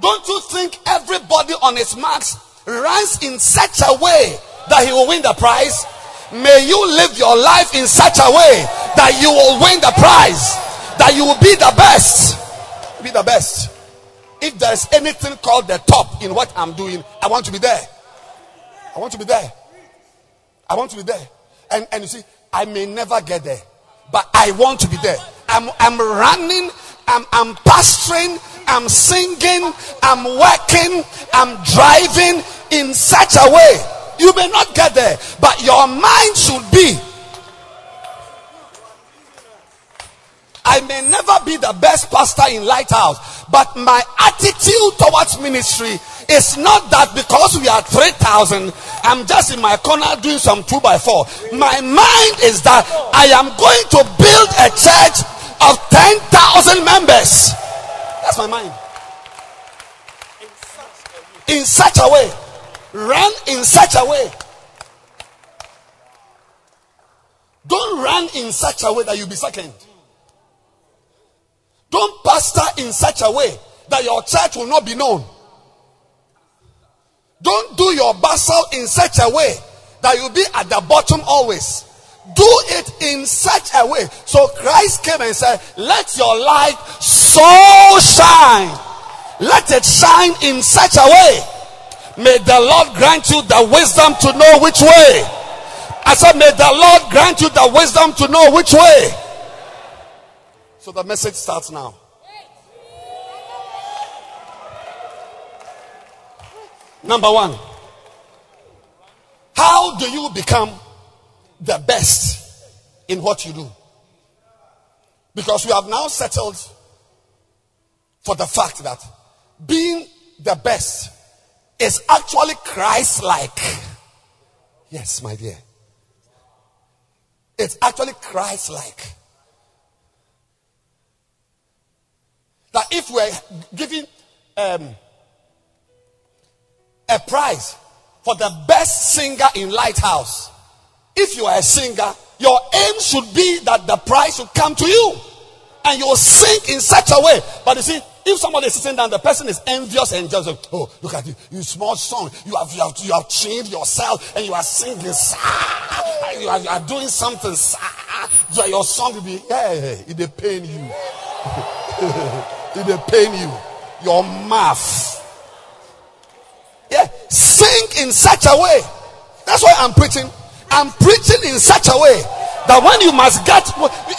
Don't you think everybody on his marks runs in such a way that he will win the prize? May you live your life in such a way that you will win the prize, that you will be the best. Be the best. If there's anything called the top in what I'm doing, I want to be there. I want to be there. I want to be there. And, and you see, I may never get there, but I want to be there. I'm, I'm running, I'm, I'm pastoring, I'm singing, I'm working, I'm driving in such a way. You may not get there, but your mind should be. I may never be the best pastor in Lighthouse, But my attitude towards ministry is not that because we are 3,000, I'm just in my corner doing some 2 by 4 My mind is that I am going to build a church of 10,000 members. That's my mind. In such a way. Run in such a way. Don't run in such a way that you'll be second. Don't pastor in such a way that your church will not be known. Don't do your bustle in such a way that you'll be at the bottom always. Do it in such a way. So Christ came and said, Let your light so shine. Let it shine in such a way. May the Lord grant you the wisdom to know which way. I said, May the Lord grant you the wisdom to know which way. So the message starts now. Number one, how do you become the best in what you do? Because we have now settled for the fact that being the best is actually Christ like. Yes, my dear. It's actually Christ like. That if we're giving um, a prize for the best singer in Lighthouse, if you are a singer, your aim should be that the prize should come to you and you will sing in such a way. But you see, if somebody is sitting down, the person is envious and just, oh, look at you, you small song. You have, you have, you have changed yourself and you are singing, you are, you are doing something, so your song will be, yeah, it will pain you. it will pain you. Your mouth. Yeah, sing in such a way. That's why I'm preaching. I'm preaching in such a way that when you must get,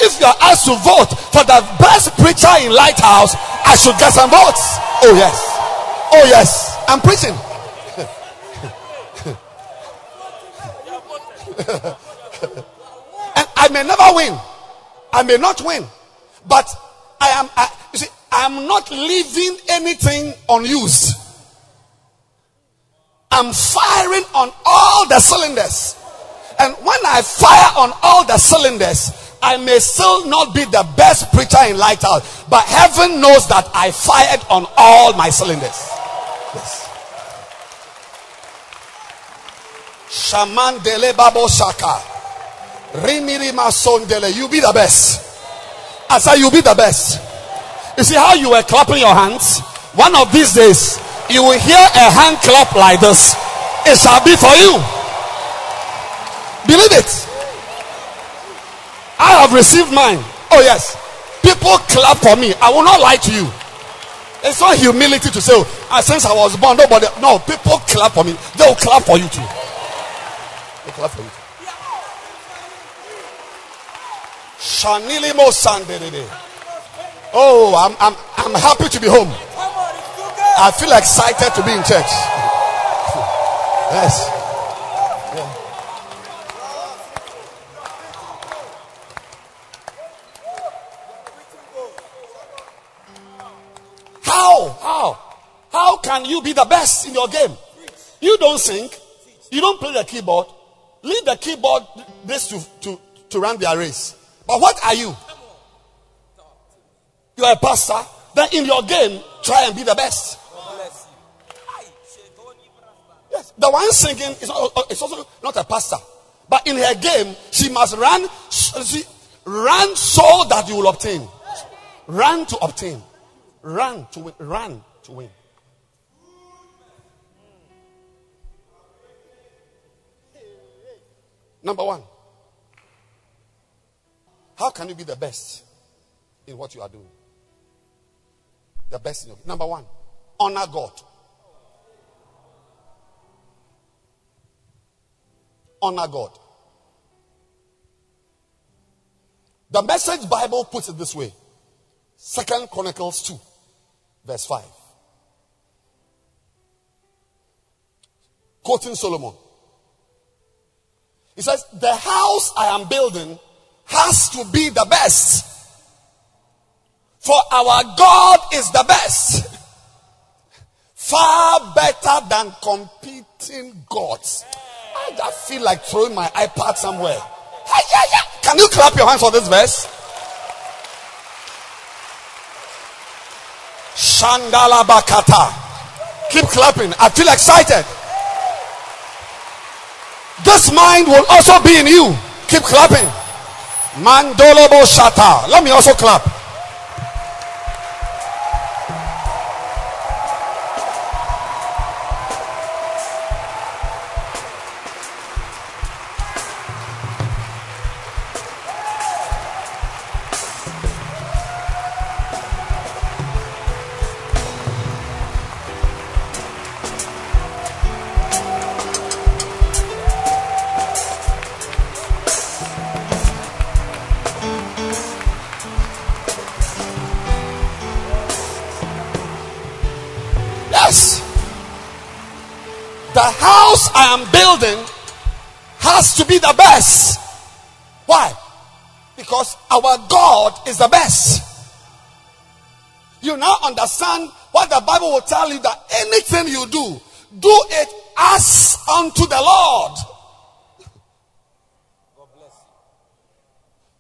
if you are asked to vote for the best preacher in Lighthouse, I should get some votes. Oh, yes. Oh, yes. I'm preaching. and I may never win. I may not win. But I am, I, you see, I am not leaving anything unused. I'm firing on all the cylinders. And when I fire on all the cylinders, I may still not be the best preacher in Lighthouse, but heaven knows that I fired on all my cylinders. Yes. Shaman dele babo shaka. Rimirima sondele. You be the best. I say you be the best. You see how you were clapping your hands? One of these days, you will hear a hand clap like this. It shall be for you. Believe it. I have received mine. Oh, yes. People clap for me. I will not lie to you. It's not humility to say, oh, since I was born, nobody. No, people clap for me. They will clap for you too. They clap for you too. Oh, I'm, I'm, I'm happy to be home. I feel excited to be in church. Yes. How? How? How can you be the best in your game? You don't sing. You don't play the keyboard. Leave the keyboard this to, to, to run their race. But what are you? You are a pastor. Then in your game, try and be the best. Yes, the one singing is also not a pastor. But in her game, she must run, she, run so that you will obtain. Run to obtain. Run to win. Run to win. Number one. How can you be the best in what you are doing? The best in your number one. Honor God. Honor God. The message Bible puts it this way. Second Chronicles 2 verse 5. Quoting Solomon. He says, The house I am building has to be the best. For our God is the best. Far better than competing gods. I just feel like throwing my iPad somewhere. Can you clap your hands for this verse? Shandala Bakata. Keep clapping. I feel excited. This mind will also be in you. Keep clapping. Mandolobo Shata. Let me also clap. Our God is the best. You now understand what the Bible will tell you that anything you do, do it as unto the Lord.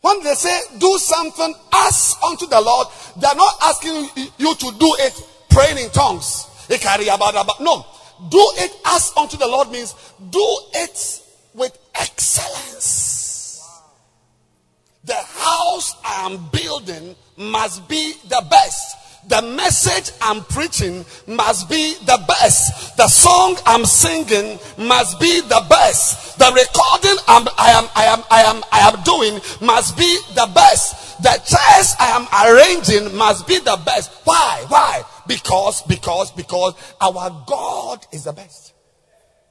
When they say do something as unto the Lord, they are not asking you to do it praying in tongues. No. Do it as unto the Lord means do it with excellence. The house I am building must be the best. The message I'm preaching must be the best. The song I'm singing must be the best. The recording I'm, I am, I am, I am, I am doing must be the best. The chairs I am arranging must be the best. Why? Why? Because, because, because our God is the best.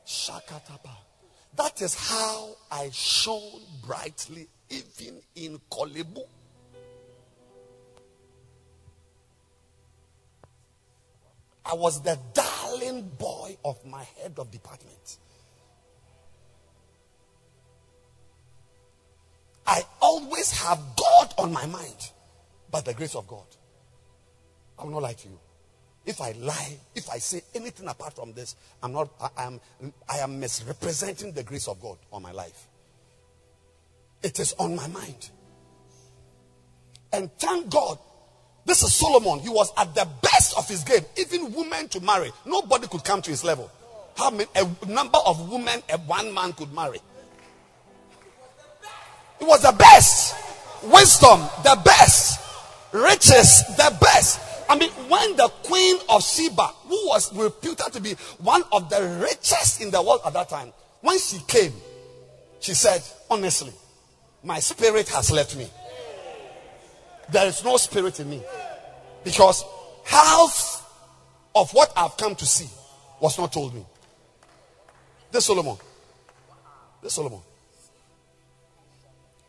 Shakatapa. That is how I shone brightly even in Korle Bu. I was the darling boy of my head of department. I always have God on my mind, by the grace of God. I will not lie to you. If I lie, if I say anything apart from this, I'm not. I am. I am misrepresenting the grace of God on my life. It is on my mind. And thank God, this is Solomon. He was at the best of his game. Even women to marry, nobody could come to his level. How many? A number of women a one man could marry. It was the best. Wisdom, the best. Riches, the best. I mean, when the queen of Sheba, who was reputed to be one of the richest in the world at that time, when she came, she said, honestly, my spirit has left me. There is no spirit in me. Because half of what I've come to see was not told me. This Solomon. This Solomon.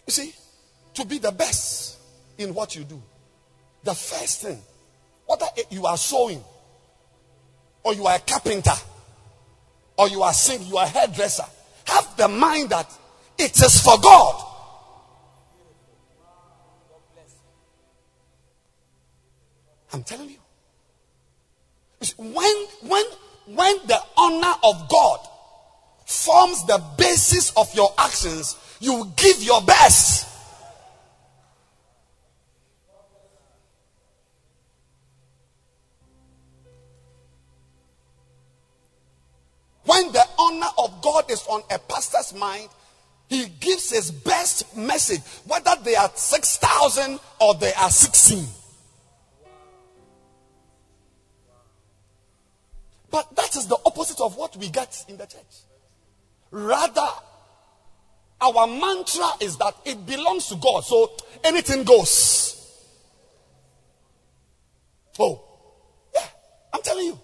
You see, to be the best in what you do, the first thing whether you are sewing, or you are a carpenter, or you are singing, you are a hairdresser, have the mind that it is for God. I'm telling you. When, when, when the honor of God forms the basis of your actions, you give your best. When the honor of God is on a pastor's mind, he gives his best message, whether they are 6,000 or they are 16. But that is the opposite of what we get in the church. Rather, our mantra is that it belongs to God, so anything goes. Oh, yeah, I'm telling you.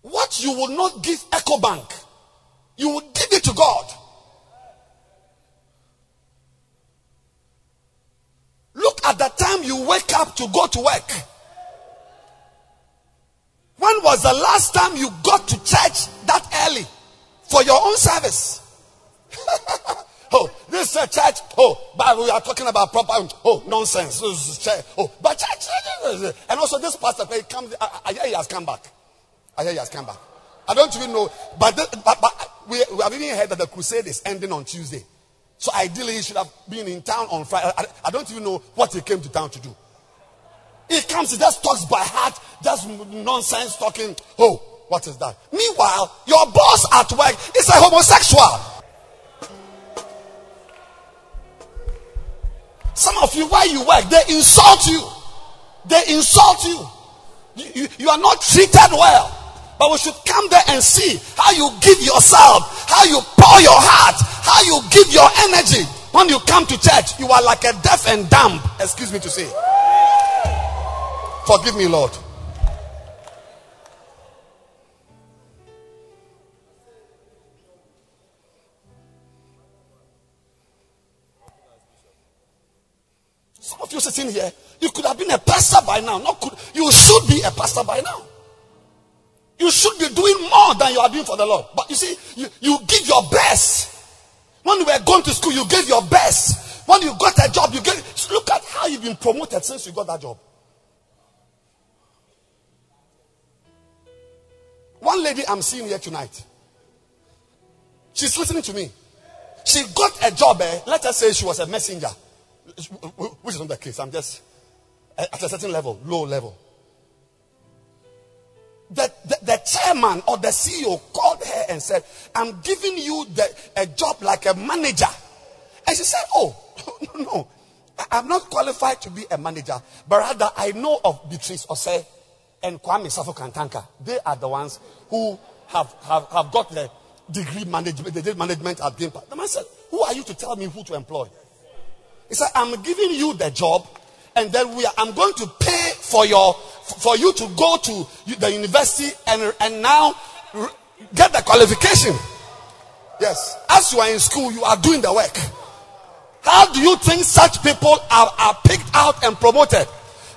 What you will not give Ecobank, you will give it to God. Look at the time you wake up to go to work. When was the last time you got to church that early for your own service? oh, this is a church. Oh, but we are talking about proper. Oh, nonsense. Oh, but church. And also, this pastor, he comes. I, I hear he has come back. I hear he has come back. I don't even know, but, this, but, but we, we have even heard that the crusade is ending on Tuesday. So ideally, he should have been in town on Friday. I, I don't even know what he came to town to do. He comes, he just talks by heart, just nonsense talking. Oh, what is that? Meanwhile, your boss at work is a homosexual. Some of you, where you work, they insult you. They insult you. You, you, you are not treated well. But we should come there and see how you give yourself, how you pour your heart, how you give your energy. When you come to church, you are like a deaf and dumb. Excuse me to say. Forgive me, Lord. Some of you sitting here, you could have been a pastor by now. Not could you should be a pastor by now. You should be doing more than you are doing for the Lord. But you see, you, you give your best. When you were going to school, you gave your best. When you got a job, you gave. Look at how you've been promoted since you got that job. One lady I'm seeing here tonight. She's listening to me. She got a job. Eh? Let us say she was a messenger, which is not the case. I'm just at a certain level, low level the, the, the, chairman or the CEO called her and said, I'm giving you the, a job like a manager. And she said, Oh, no, no, I'm not qualified to be a manager, but rather I know of Beatrice Ose and Kwame Safo Kantanka. They are the ones who have, have, have got the degree management, did management at GIMPA. The man said, Who are you to tell me who to employ? He said, I'm giving you the job, and then we are, I'm going to pay for your for you to go to the university and, and now get the qualification. Yes. As you are in school, you are doing the work. How do you think such people are, are picked out and promoted?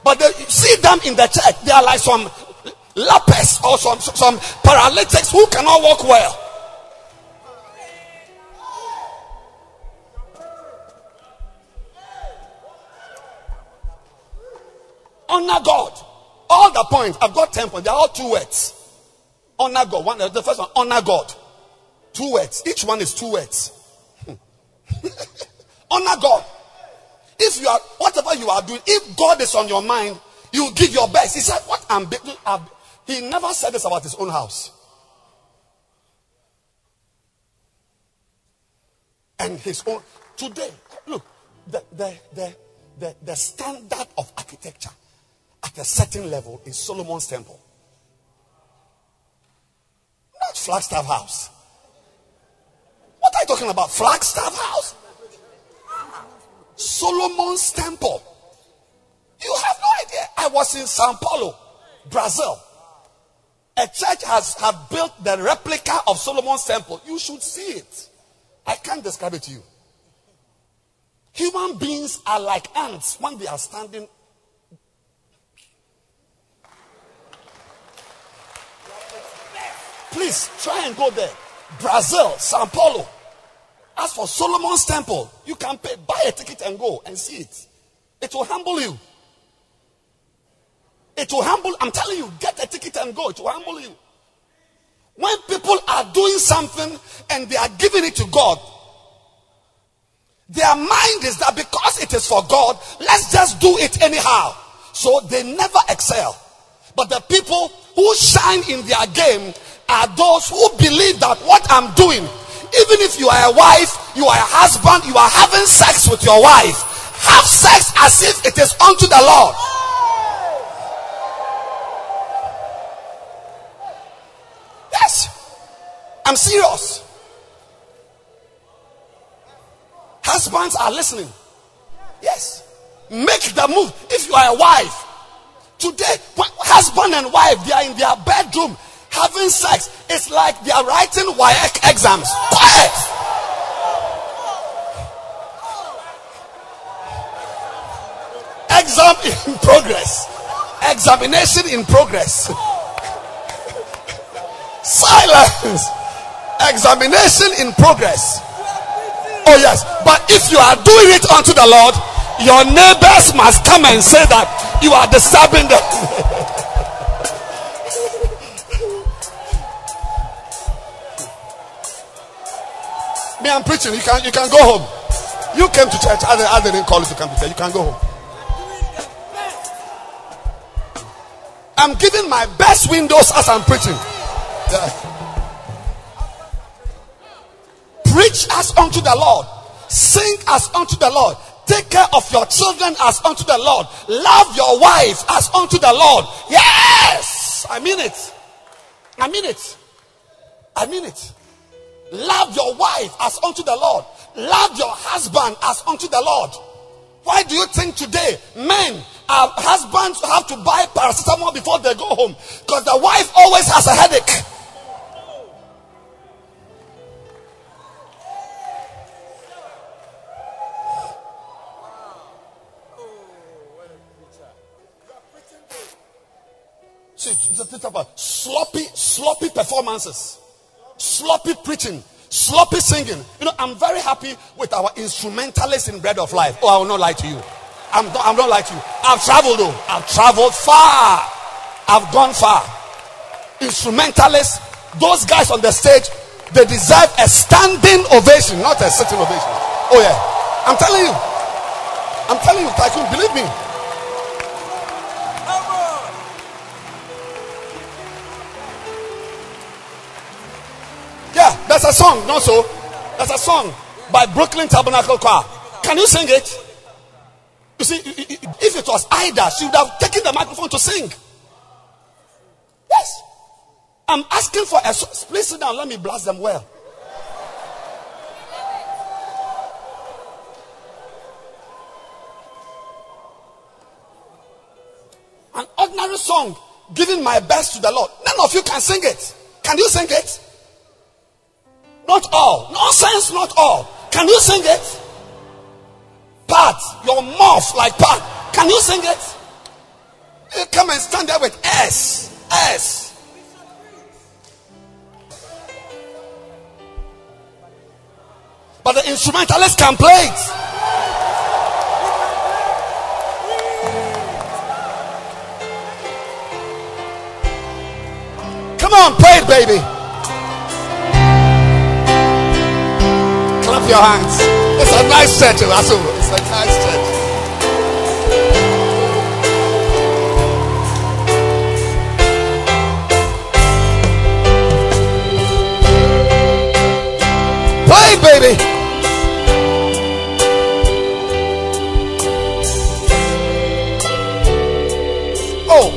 But they, see them in the church, they are like some lepers or some, some paralytics who cannot walk well. Honor God. All the points, I've got 10 points. They're all two words. Honor God. One, the first one, honor God. Two words. Each one is two words. honor God. If you are, whatever you are doing, if God is on your mind, you give your best. He said, What I'm, he never said this about his own house. And his own. Today, look, the, the, the, the, the standard of architecture at a certain level is Solomon's temple. Not Flagstaff House. What are you talking about? Flagstaff House? Solomon's temple. You have no idea. I was in Sao Paulo, Brazil. A church has have built the replica of Solomon's temple. You should see it. I can't describe it to you. Human beings are like ants when they are standing Please try and go there. Brazil, Sao Paulo. As for Solomon's temple, you can pay, buy a ticket and go and see it. It will humble you. It will humble, I'm telling you, get a ticket and go. It will humble you. When people are doing something and they are giving it to God, their mind is that because it is for God, let's just do it anyhow. So they never excel. But the people who shine in their game are those who believe that what I'm doing, even if you are a wife, you are a husband, you are having sex with your wife, have sex as if it is unto the Lord. Yes, I'm serious. Husbands are listening. Yes, make the move. If you are a wife, today, husband and wife, they are in their bedroom having sex is like they are writing WAEC exams. Quiet. Exam in progress. Examination in progress. Silence. Examination in progress. Oh, yes. But if you are doing it unto the Lord, your neighbors must come and say that You are disturbing them. Me, I'm preaching. You can you can go home. You came to church. I, I didn't call you to come to church. You can go home. I'm giving my best windows as I'm preaching. Yeah. Preach as unto the Lord. Sing as unto the Lord. Take care of your children as unto the Lord. Love your wife as unto the Lord. Yes! I mean it. I mean it. I mean it. Love your wife as unto the Lord. Love your husband as unto the Lord. Why do you think today men, our husbands have to buy paracetamol before they go home? Because the wife always has a headache. See, sloppy, sloppy performances, sloppy preaching, sloppy singing. You know, I'm very happy with our instrumentalists in Bread of Life. Oh, I will not lie to you. I'm not, I'm not lying to you. I've traveled though. I've traveled far. I've gone far. Instrumentalists, those guys on the stage, they deserve a standing ovation, not a sitting ovation. Oh yeah. I'm telling you. I'm telling you, Tycoon, believe me. There's a song, not so. There's a song by Brooklyn Tabernacle Choir. Can you sing it? You see, if it was Ida, she would have taken the microphone to sing. Yes. I'm asking for a. Please sit down. Let me blast them well. An ordinary song, giving my best to the Lord. None of you can sing it. Can you sing it? Not all. Nonsense, not all. Can you sing it? Part, your mouth like part. Can you sing it? You come and stand there with S. S. But the instrumentalist can play it. Come on, play it, baby. Your hands. It's a nice church. It's a nice church. Play, baby. Oh,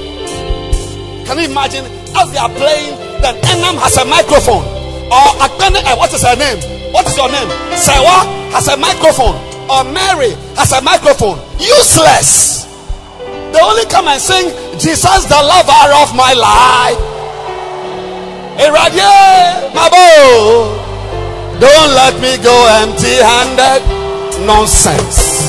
can you imagine as they are playing? Then Enam has a microphone, or Akpene, uh, what is her name? What is your name? Sewa has a microphone, or Mary has a microphone. Useless. They only come and sing, Jesus, the lover of my life. Iradier, Mabo. Don't let me go empty handed. Nonsense.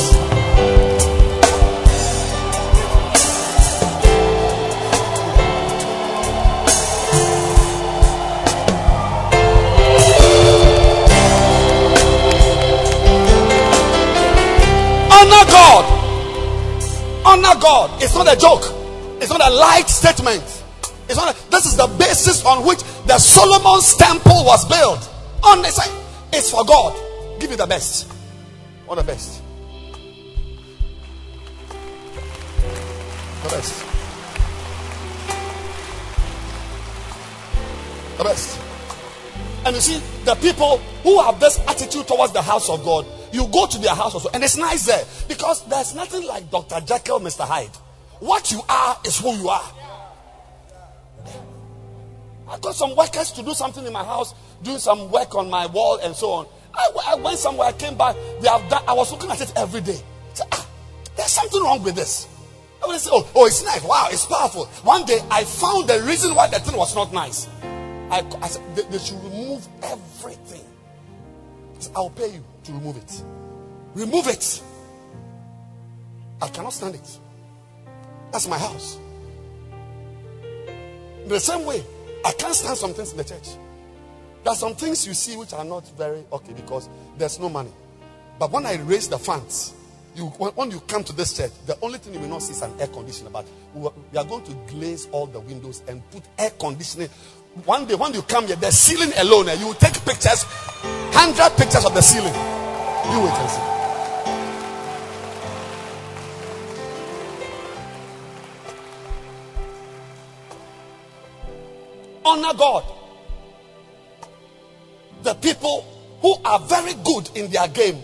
Honor God. It's not a joke. It's not a light statement. It's not. A, this is the basis on which the Solomon's temple was built. On side, it's for God. Give you the best. What the best? The best. The best. And you see, the people who have this attitude towards the house of God, you go to their house also, and it's nice there because there's nothing like Dr. Jekyll, Mr. Hyde. What you are is who you are. I got some workers to do something in my house, doing some work on my wall and so on. I, I went somewhere, I came back, they have done, I was looking at it every day. Said, ah, there's something wrong with this. I would say, oh, oh, it's nice. Wow, it's powerful. One day I found the reason why the thing was not nice. I, I said, they, they should remove everything. I'll pay you to remove it. Remove it. I cannot stand it. That's my house. In the same way, I can't stand some things in the church. There are some things you see which are not very okay because there's no money. But when I raise the funds, you when, when you come to this church, the only thing you will not see is an air conditioner. But we are going to glaze all the windows and put air conditioning. One day, when you come here, the ceiling alone, eh, you will take pictures, hundred pictures of the ceiling. You wait and see. Honor God. The people who are very good in their game.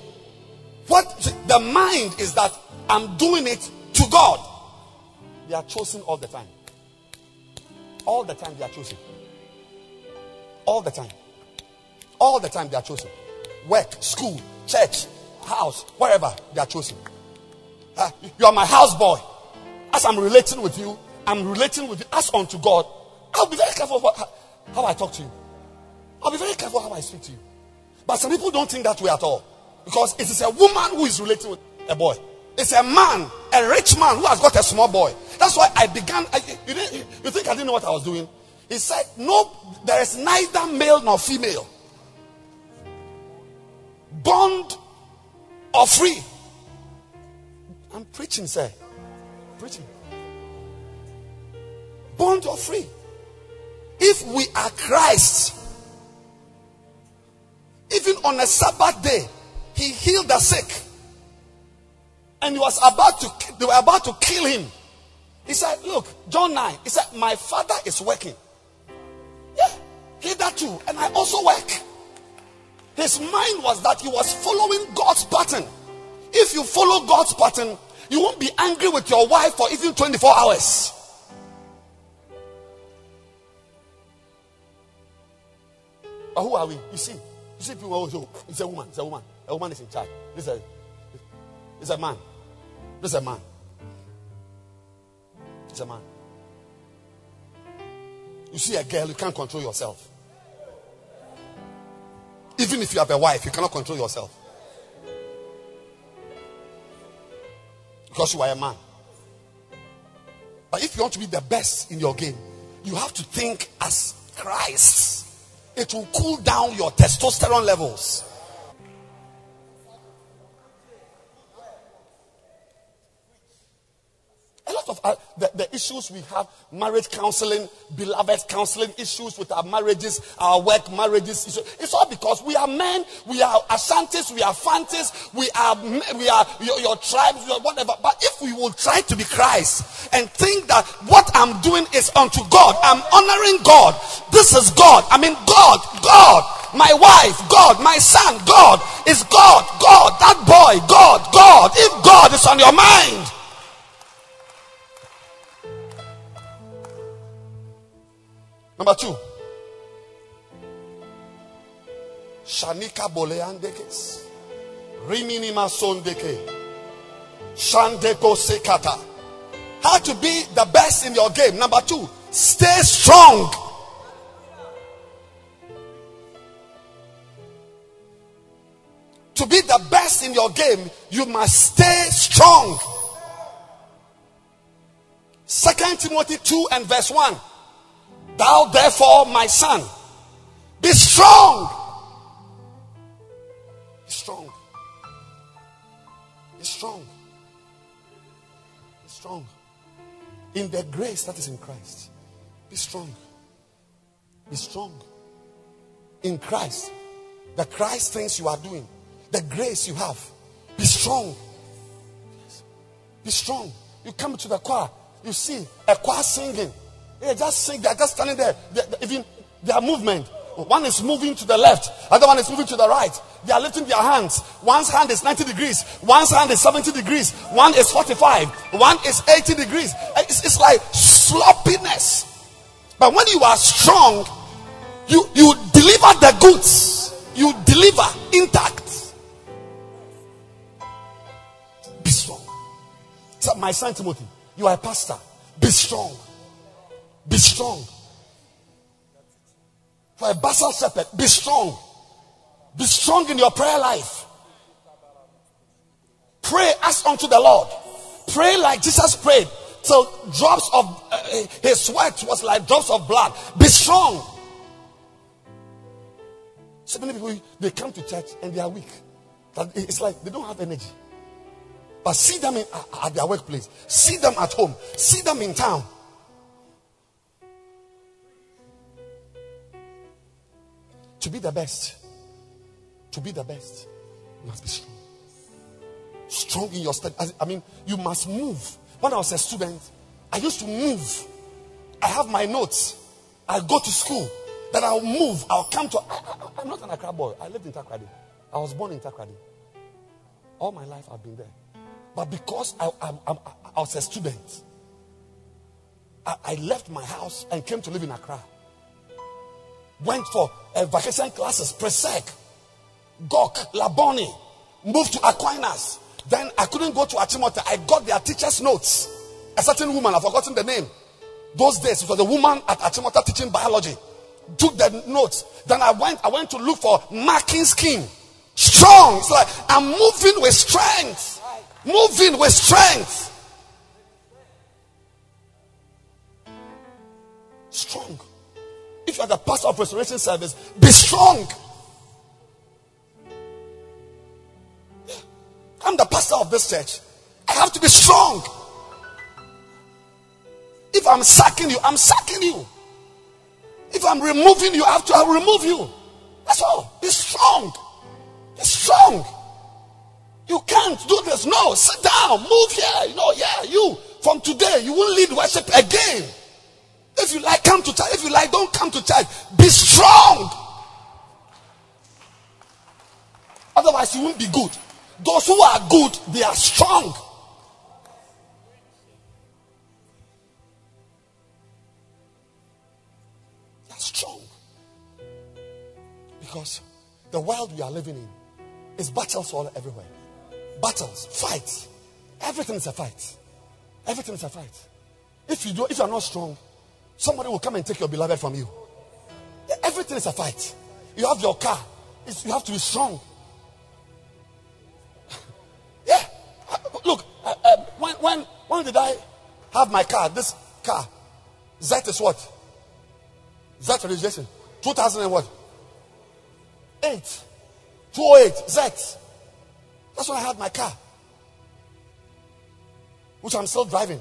What the mind is that I'm doing it to God. They are chosen all the time. All the time they are chosen. All the time. All the time they are chosen. Work, school, church, house, wherever they are chosen. Ah, you are my houseboy. As I'm relating with you, I'm relating with you as unto God. I'll be very careful what, how, I talk to you. I'll be very careful how I speak to you. But some people don't think that way at all. Because it is a woman who is relating with a boy. It's a man, a rich man who has got a small boy. That's why I began. I, you, you think I didn't know what I was doing? He said, No, there is neither male nor female, bond or free. I'm preaching, sir. Preaching. Bond or free. If we are Christ, even on a Sabbath day, he healed the sick. And he was about to they were about to kill him. He said, Look, John 9, he said, My father is working. Too. And I also work. His mind was that he was following God's pattern. If you follow God's pattern, you won't be angry with your wife for even 24 hours. But who are we? You see, you see people always it's a woman, it's a woman. A woman is in charge. This is a, it's a man. This is a man. It's a man. You see a girl, you can't control yourself. Even if you have a wife, you cannot control yourself. Because you are a man. But if you want to be the best in your game, you have to think as Christ. It will cool down your testosterone levels. A lot of uh, the, the issues we have marriage counseling, beloved counseling issues with our marriages, our work marriages. issues, It's all because we are men, we are Ashantis, we are Fantis, we are we are your, your tribes, your whatever. But if we will try to be Christ and think that what I'm doing is unto God, I'm honoring God. This is God. I mean God, God. My wife, God, my son, God is God, God, that boy, God, God. If God is on your mind, Number two. Shanika boleandekes. Riminima sondeke. Shandeko sekata. How to be the best in your game. Number two. Stay strong. To be the best in your game, you must stay strong. Second Timothy 2 and verse 1. Thou therefore, my son, be strong. Be strong. Be strong. Be strong. In the grace that is in Christ. Be strong. Be strong. In Christ. The Christ things you are doing. The grace you have. Be strong. Be strong. You come to the choir. You see a choir singing. They just sing. They're just standing there. Even their movement. One is moving to the left. Other one is moving to the right. They are lifting their hands. One's hand is 90 degrees. One's hand is 70 degrees. One is 45. One is 80 degrees. Eh, it's, it's like sloppiness. But when you are strong, you, you deliver the goods. You deliver intact. Be strong. So my son Timothy, you are a pastor. Be strong. Be strong. For a basal shepherd, be strong. Be strong in your prayer life. Pray as unto the Lord. Pray like Jesus prayed. Till drops of uh, his sweat was like drops of blood. Be strong. So many people they come to church and they are weak. It's like they don't have energy. But see them in, at their workplace. See them at home. See them in town. To be the best. To be the best. You must be strong. Strong in your study. I mean, you must move. When I was a student, I used to move. I have my notes. I go to school. Then I'll move. I'll come to. I, am not an Accra boy. I lived in Takoradi. I was born in Takoradi. All my life I've been there. But because I, I, I, I was a student, I, left my house and came to live in Accra. Went for uh, vacation classes, Presec, Gok, Labone, moved to Aquinas. Then I couldn't go to Achimota. I got their teacher's notes. A certain woman, I've forgotten the name. Those days, it was a woman at Achimota teaching biology. Took the notes. Then I went, I went to look for marking scheme. Strong. It's like I'm moving with strength. Moving with strength. Strong. If you are the pastor of restoration service, be strong. I'm the pastor of this church. I have to be strong. If I'm sacking you, I'm sacking you. If I'm removing you, I have to I'll remove you. That's all. Be strong. Be strong. You can't do this. No, sit down, move here. You know, yeah, you from today you won't lead worship again. If you like, come to church. If you like, don't come to church. Be strong. Otherwise, you won't be good. Those who are good, they are strong. They are strong. Because the world we are living in is battles all everywhere. Battles, fights. Everything is a fight. Everything is a fight. If you do, if you are not strong, somebody will come and take your beloved from you. Everything is a fight. You have your car. It's, you have to be strong. yeah. Look, uh, uh, when, when, when did I have my car? This car. That is what? Z registration. 2000 and what? 8. 208. Z. That's when I had my car. Which I'm still driving.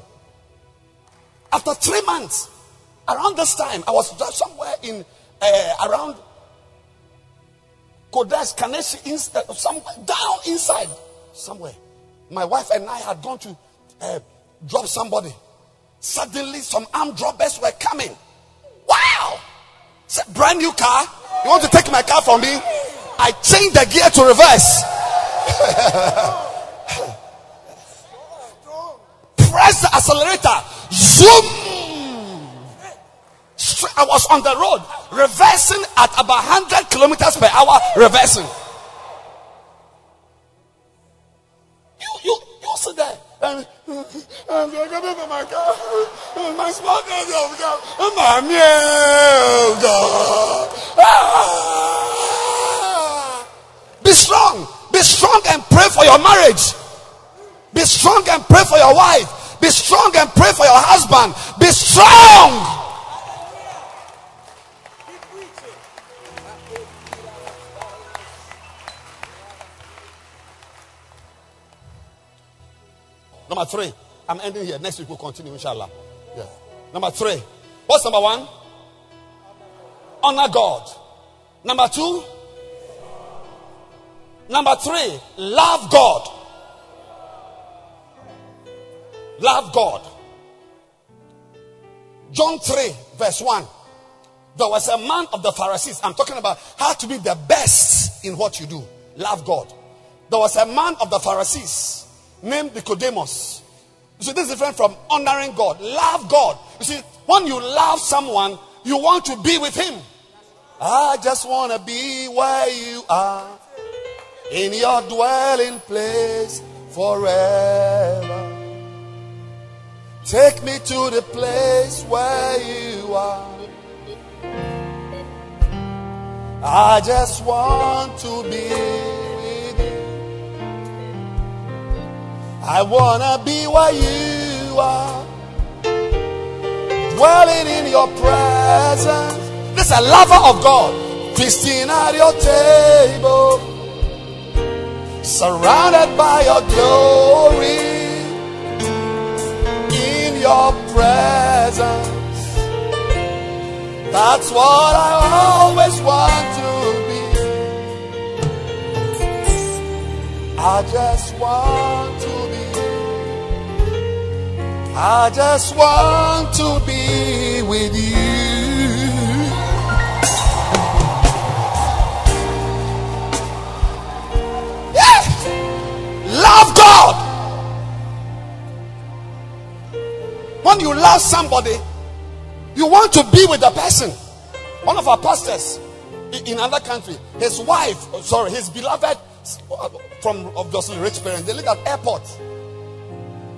After three months, around this time, I was somewhere in uh, around Kodesh, Kaneshie, in, uh, somewhere down inside, somewhere. My wife and I had gone to uh, drop somebody. Suddenly, some armed robbers were coming. Wow! Brand new car. You want to take my car from me? I changed the gear to reverse. Press the accelerator. Zoom. I was on the road, reversing at about 100 kilometers per hour, reversing. You, you, you sit there. And, I'm going to for my car. My small car. My ah! Be strong. Be strong and pray for your marriage. Be strong and pray for your wife. Be strong and pray for your husband. Be strong. Number three. I'm ending here. Next week we'll continue, inshallah. Yeah. Number three. What's number one? Honor God. Number two. Number three. Love God. Love God. John 3, verse 1. There was a man of the Pharisees. I'm talking about how to be the best in what you do. Love God. There was a man of the Pharisees named Nicodemus. You see, this is different from honoring God. Love God. You see, when you love someone, you want to be with him. I just want to be where you are, in your dwelling place forever. Take me to the place where you are. I just want to be I wanna be where you are, dwelling in your presence. This is a lover of God, feasting at your table, surrounded by your glory, in your presence. That's what I always want to be. I just want. I just want to be with you. Yeah. Love God. When you love somebody, you want to be with the person. One of our pastors in another country, his wife, oh, sorry, his beloved uh, from obviously rich parents, they live at airport.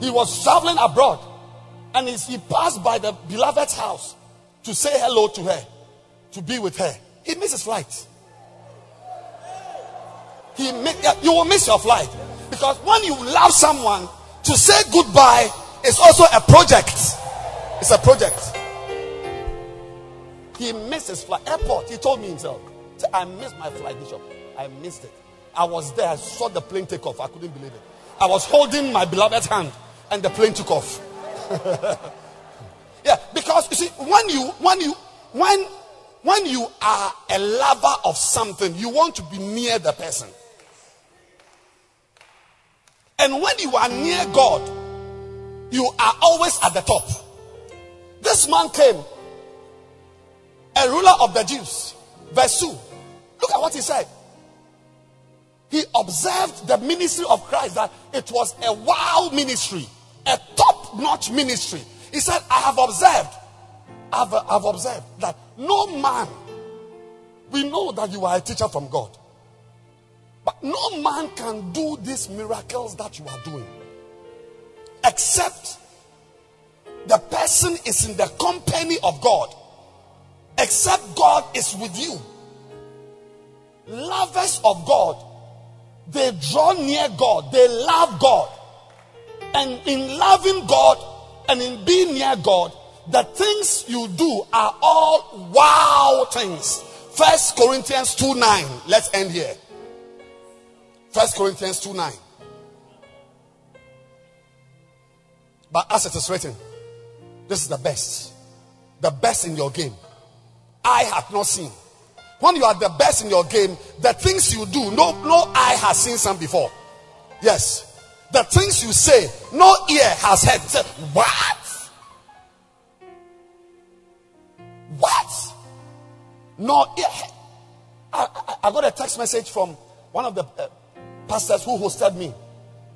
He was traveling abroad and he passed by the beloved's house to say hello to her, to be with her. He misses flight. He miss, you will miss your flight because when you love someone, to say goodbye is also a project. It's a project. He missed his flight. Airport, he told me himself. I missed my flight, Bishop. I missed it. I was there. I saw the plane take off. I couldn't believe it. I was holding my beloved's hand and the plane took off. yeah, because you see, when you when you when when you are a lover of something, you want to be near the person. And when you are near God, you are always at the top. This man came a ruler of the Jews. Verse 2. Look at what he said. He observed the ministry of Christ that it was a wow ministry, a top notch ministry. He said, I have observed, I've, I've observed that no man, we know that you are a teacher from God, but no man can do these miracles that you are doing except the person is in the company of God except God is with you. Lovers of God, they draw near God, they love God. And in loving God and in being near God, the things you do are all wow things. First Corinthians 2 9. Let's end here. First Corinthians 2 9. But as it is written, this is the best. The best in your game I have not seen. When you are the best in your game, the things you do, no, no eye has seen some before. Yes. The things you say, no ear has heard. What? What? No ear. I, I, got a text message from one of the uh, pastors who hosted me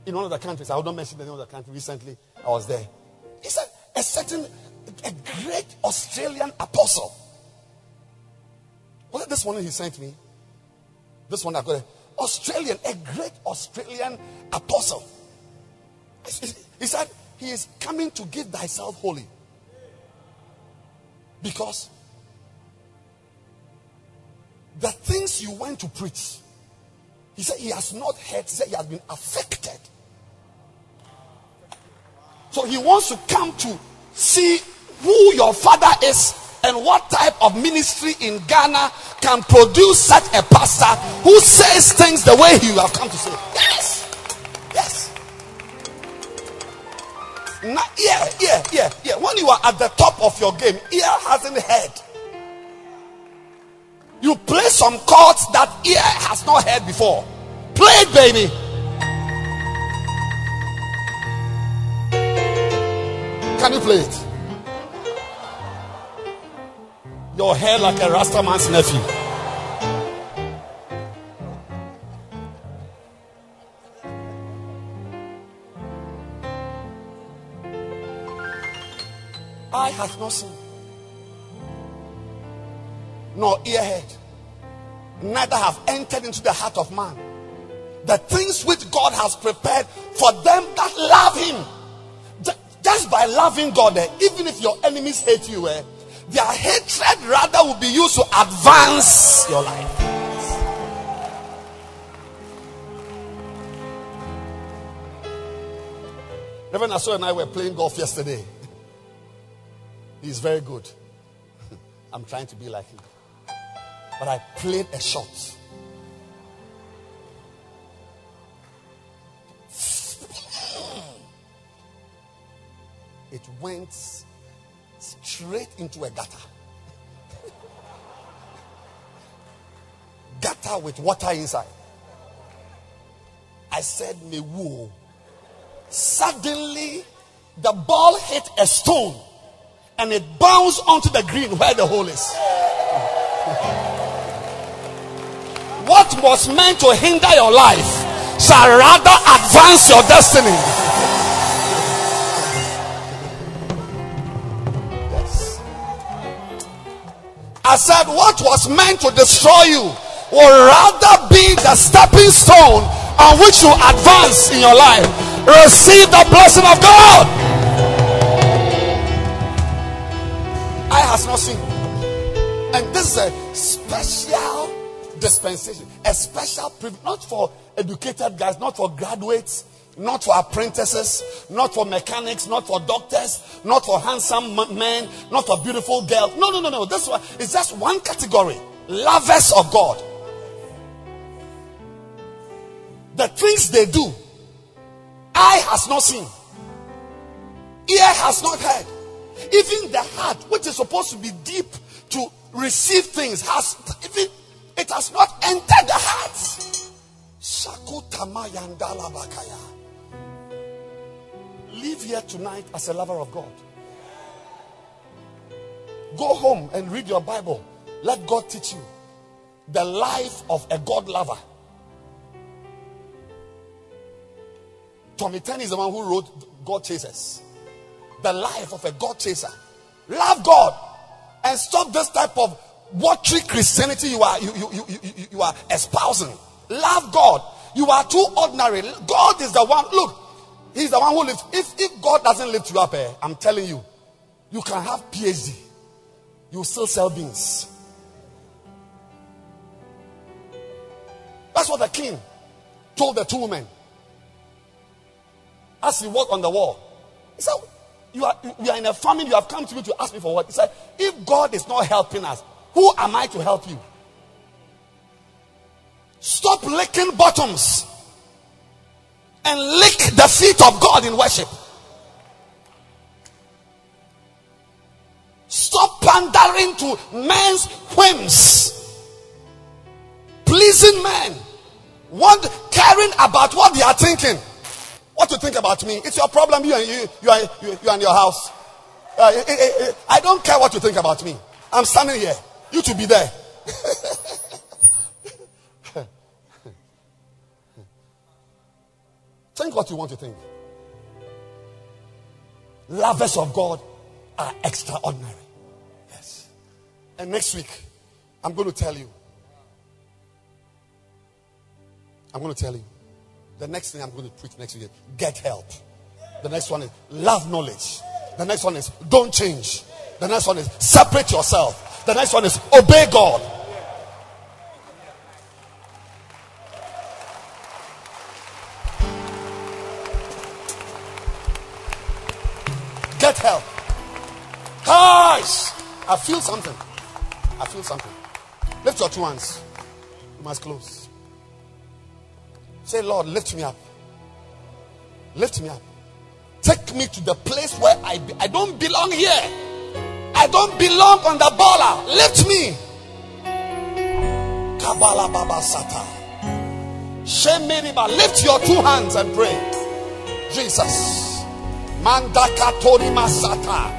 in one of the countries. I not mention the name of the country. Recently, I was there. He said, a certain, a great Australian apostle was it this one he sent me? This one I got. Australian, a great Australian apostle. He said, He is coming to give thyself holy. Because the things you went to preach, he said he has not heard, he said he has been affected. So he wants to come to see who your father is and what type of ministry in Ghana can produce such a pastor who says things the way you have come to say? Yes. Now, yeah, yeah, yeah, yeah. When you are at the top of your game, ear hasn't heard. You play some chords that ear has not heard before. Play it, baby. Can you play it? Your hair like a Rasta man's nephew. Eye has not seen, nor ear heard, neither have entered into the heart of man. The things which God has prepared for them that love Him. Just by loving God, eh, even if your enemies hate you, eh, their hatred rather will be used to advance your life. Reverend Aso and I were playing golf yesterday. He's very good. I'm trying to be like him. But I played a shot. It went straight into a gutter. gutter with water inside. I said, Me woo. Suddenly, the ball hit a stone and it bounced onto the green where the hole is. what was meant to hinder your life shall rather advance your destiny. Yes. I said, what was meant to destroy you will rather be the stepping stone on which you advance in your life. Receive the blessing of God. Eye has not seen. And this is a special dispensation, a special privilege, not for educated guys, not for graduates, not for apprentices, not for mechanics, not for doctors, not for handsome men, not for beautiful girls. No, no, no, no. This one is just one category lovers of God. The things they do, eye has not seen, ear has not heard. Even the heart, which is supposed to be deep to receive things, has even it has not entered the heart. Live here tonight as a lover of God. Go home and read your Bible. Let God teach you the life of a God lover. Tommy Tenney is the one who wrote God Chasers. The life of a God chaser. Love God and stop this type of watery Christianity you are you, you, you, you, you are espousing. Love God. You are too ordinary. God is the one. Look, He's the one who lifts. If if God doesn't lift you up, eh, I'm telling you, you can have PhD. You still sell beans. That's what the king told the two women as he walked on the wall. He said, you are, you are in a famine, you have come to me to ask me for what? He said, If God is not helping us, who am I to help you? Stop licking bottoms and lick the feet of God in worship. Stop pandering to men's whims, pleasing men, want caring about what they are thinking. What you think about me? It's your problem. You and you, you are, you, you and your house. Uh, eh, eh, eh, I don't care what you think about me. I'm standing here. You to be there. think what you want to think. Lovers of God are extraordinary. Yes. And next week, I'm going to tell you. I'm going to tell you. The next thing I'm going to preach next week get help. The next one is love knowledge. The next one is don't change. The next one is separate yourself. The next one is obey God. Get help. Guys, I feel something. I feel something. Lift your two hands. You must close. Say, Lord, lift me up. Lift me up. Take me to the place where I be. I don't belong here. I don't belong on the baller. Lift me. Kabbalah Baba Sata. Shemeriba. Lift your two hands and pray. Jesus. Mandaka Tori Masata.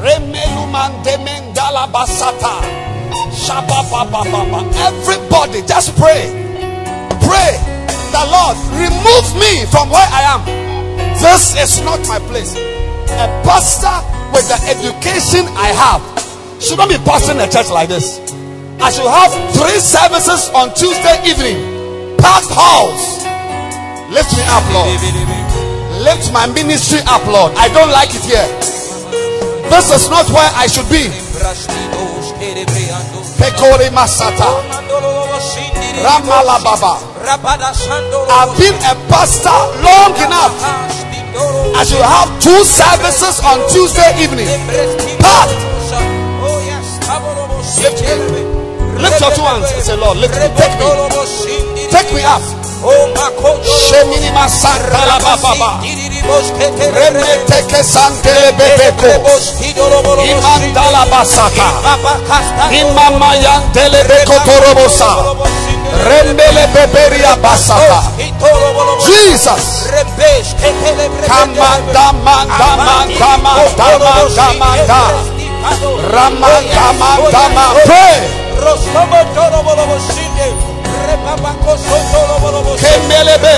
Remelu Mandemendala Basata. Shababa Everybody just pray. Pray. The Lord remove me from where I am. This is not my place. A pastor with the education I have, shouldn't be pastoring a church like this. I should have three services on Tuesday evening, packed halls. Lift me up, Lord. Lift my ministry up, Lord. I don't like it here. This is not where I should be. Masata. Ramala Baba. I've been a pastor long enough I should have two services on Tuesday evening. Packed. Lift. Lift your two hands and say, Lord, lift me. Take me. Take me up. Shemini Masanta Baba.
Remeteke santele bebeko. Imandala basaka. Imama yantele beko torobosa. Rembele beberia basaka. Jesus. Kama dama dama dama dama dama da. Rama dama dama. Pray. Kemelebe.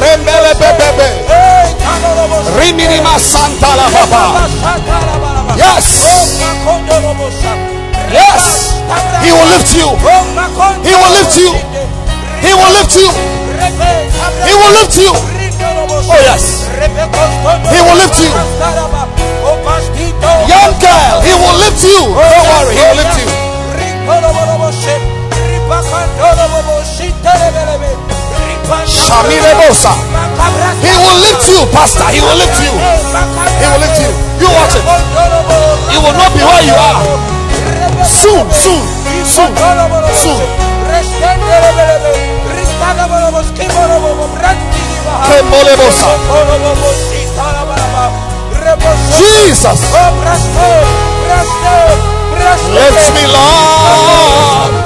Rembele bebebe. Riminima santa la. Yes. Yes. He will lift you. He will lift you. He will lift you. He will lift you. Oh yes. He will lift you. Young girl, he will lift you. Don't worry, he will lift you. He will lift you, Pastor. He will lift you. He will lift you. You watch it. You will not be where you are. Soon, soon, soon, soon. Jesus. Lift me, Lord.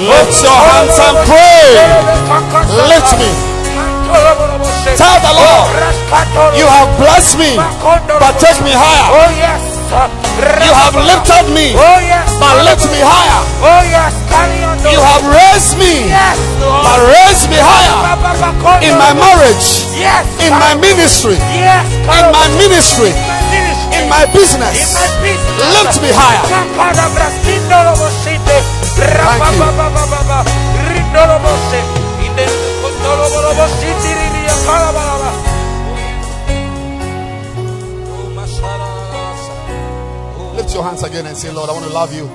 Lift your hands and pray. Lift me. Tell the Lord, you have blessed me, but take me higher.
Oh yes.
You have lifted me, but lift me higher.
Oh yes.
You have raised me, but raise me higher in my marriage, in my ministry, in my ministry, In my business. Lift me higher. Lift your hands again and say, Lord, I want to love you.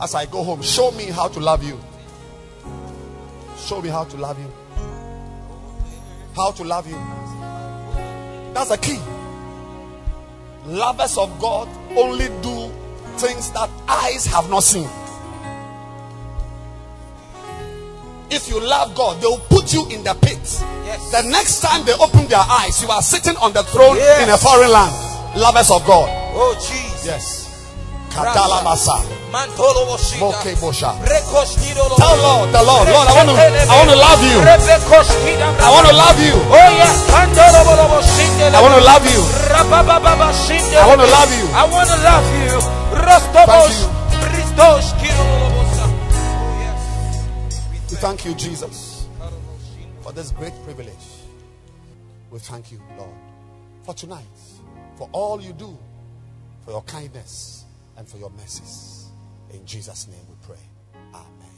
As I go home, show me how to love you. Show me how to love you. How to love you. That's the key. Lovers of God only do things that eyes have not seen. If you love God, they will put you in the pit.
Yes.
The next time they open their eyes, you are sitting on the throne
Yes.
in a foreign land. Lovers of God.
Oh Jesus.
Yes. Kadala Masa.
Mantolo Boshita.
Moke Bosha.
Rekostido lo-
Tell Lord, the Lord, Lord, I want to, I want to love you. I want to love you.
Oh yes. Mantolo bolo boshinde
I want to love you. I want to love you.
I want to love you. Rostobos. Christos. Oh.
We thank you, Jesus, for this great privilege. We thank you, Lord, for tonight, for all you do, for your kindness and for your mercies. In Jesus' name we pray. Amen.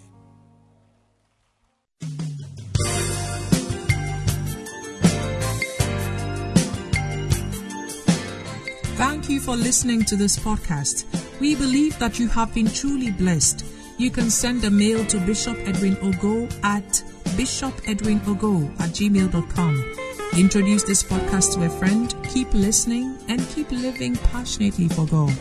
Thank you for listening to this podcast. We believe that you have been truly blessed. You can send a mail to Bishop Edwin Ogo at bishopedwinogo at gmail.com. Introduce this podcast to a friend, keep listening, and keep living passionately for God.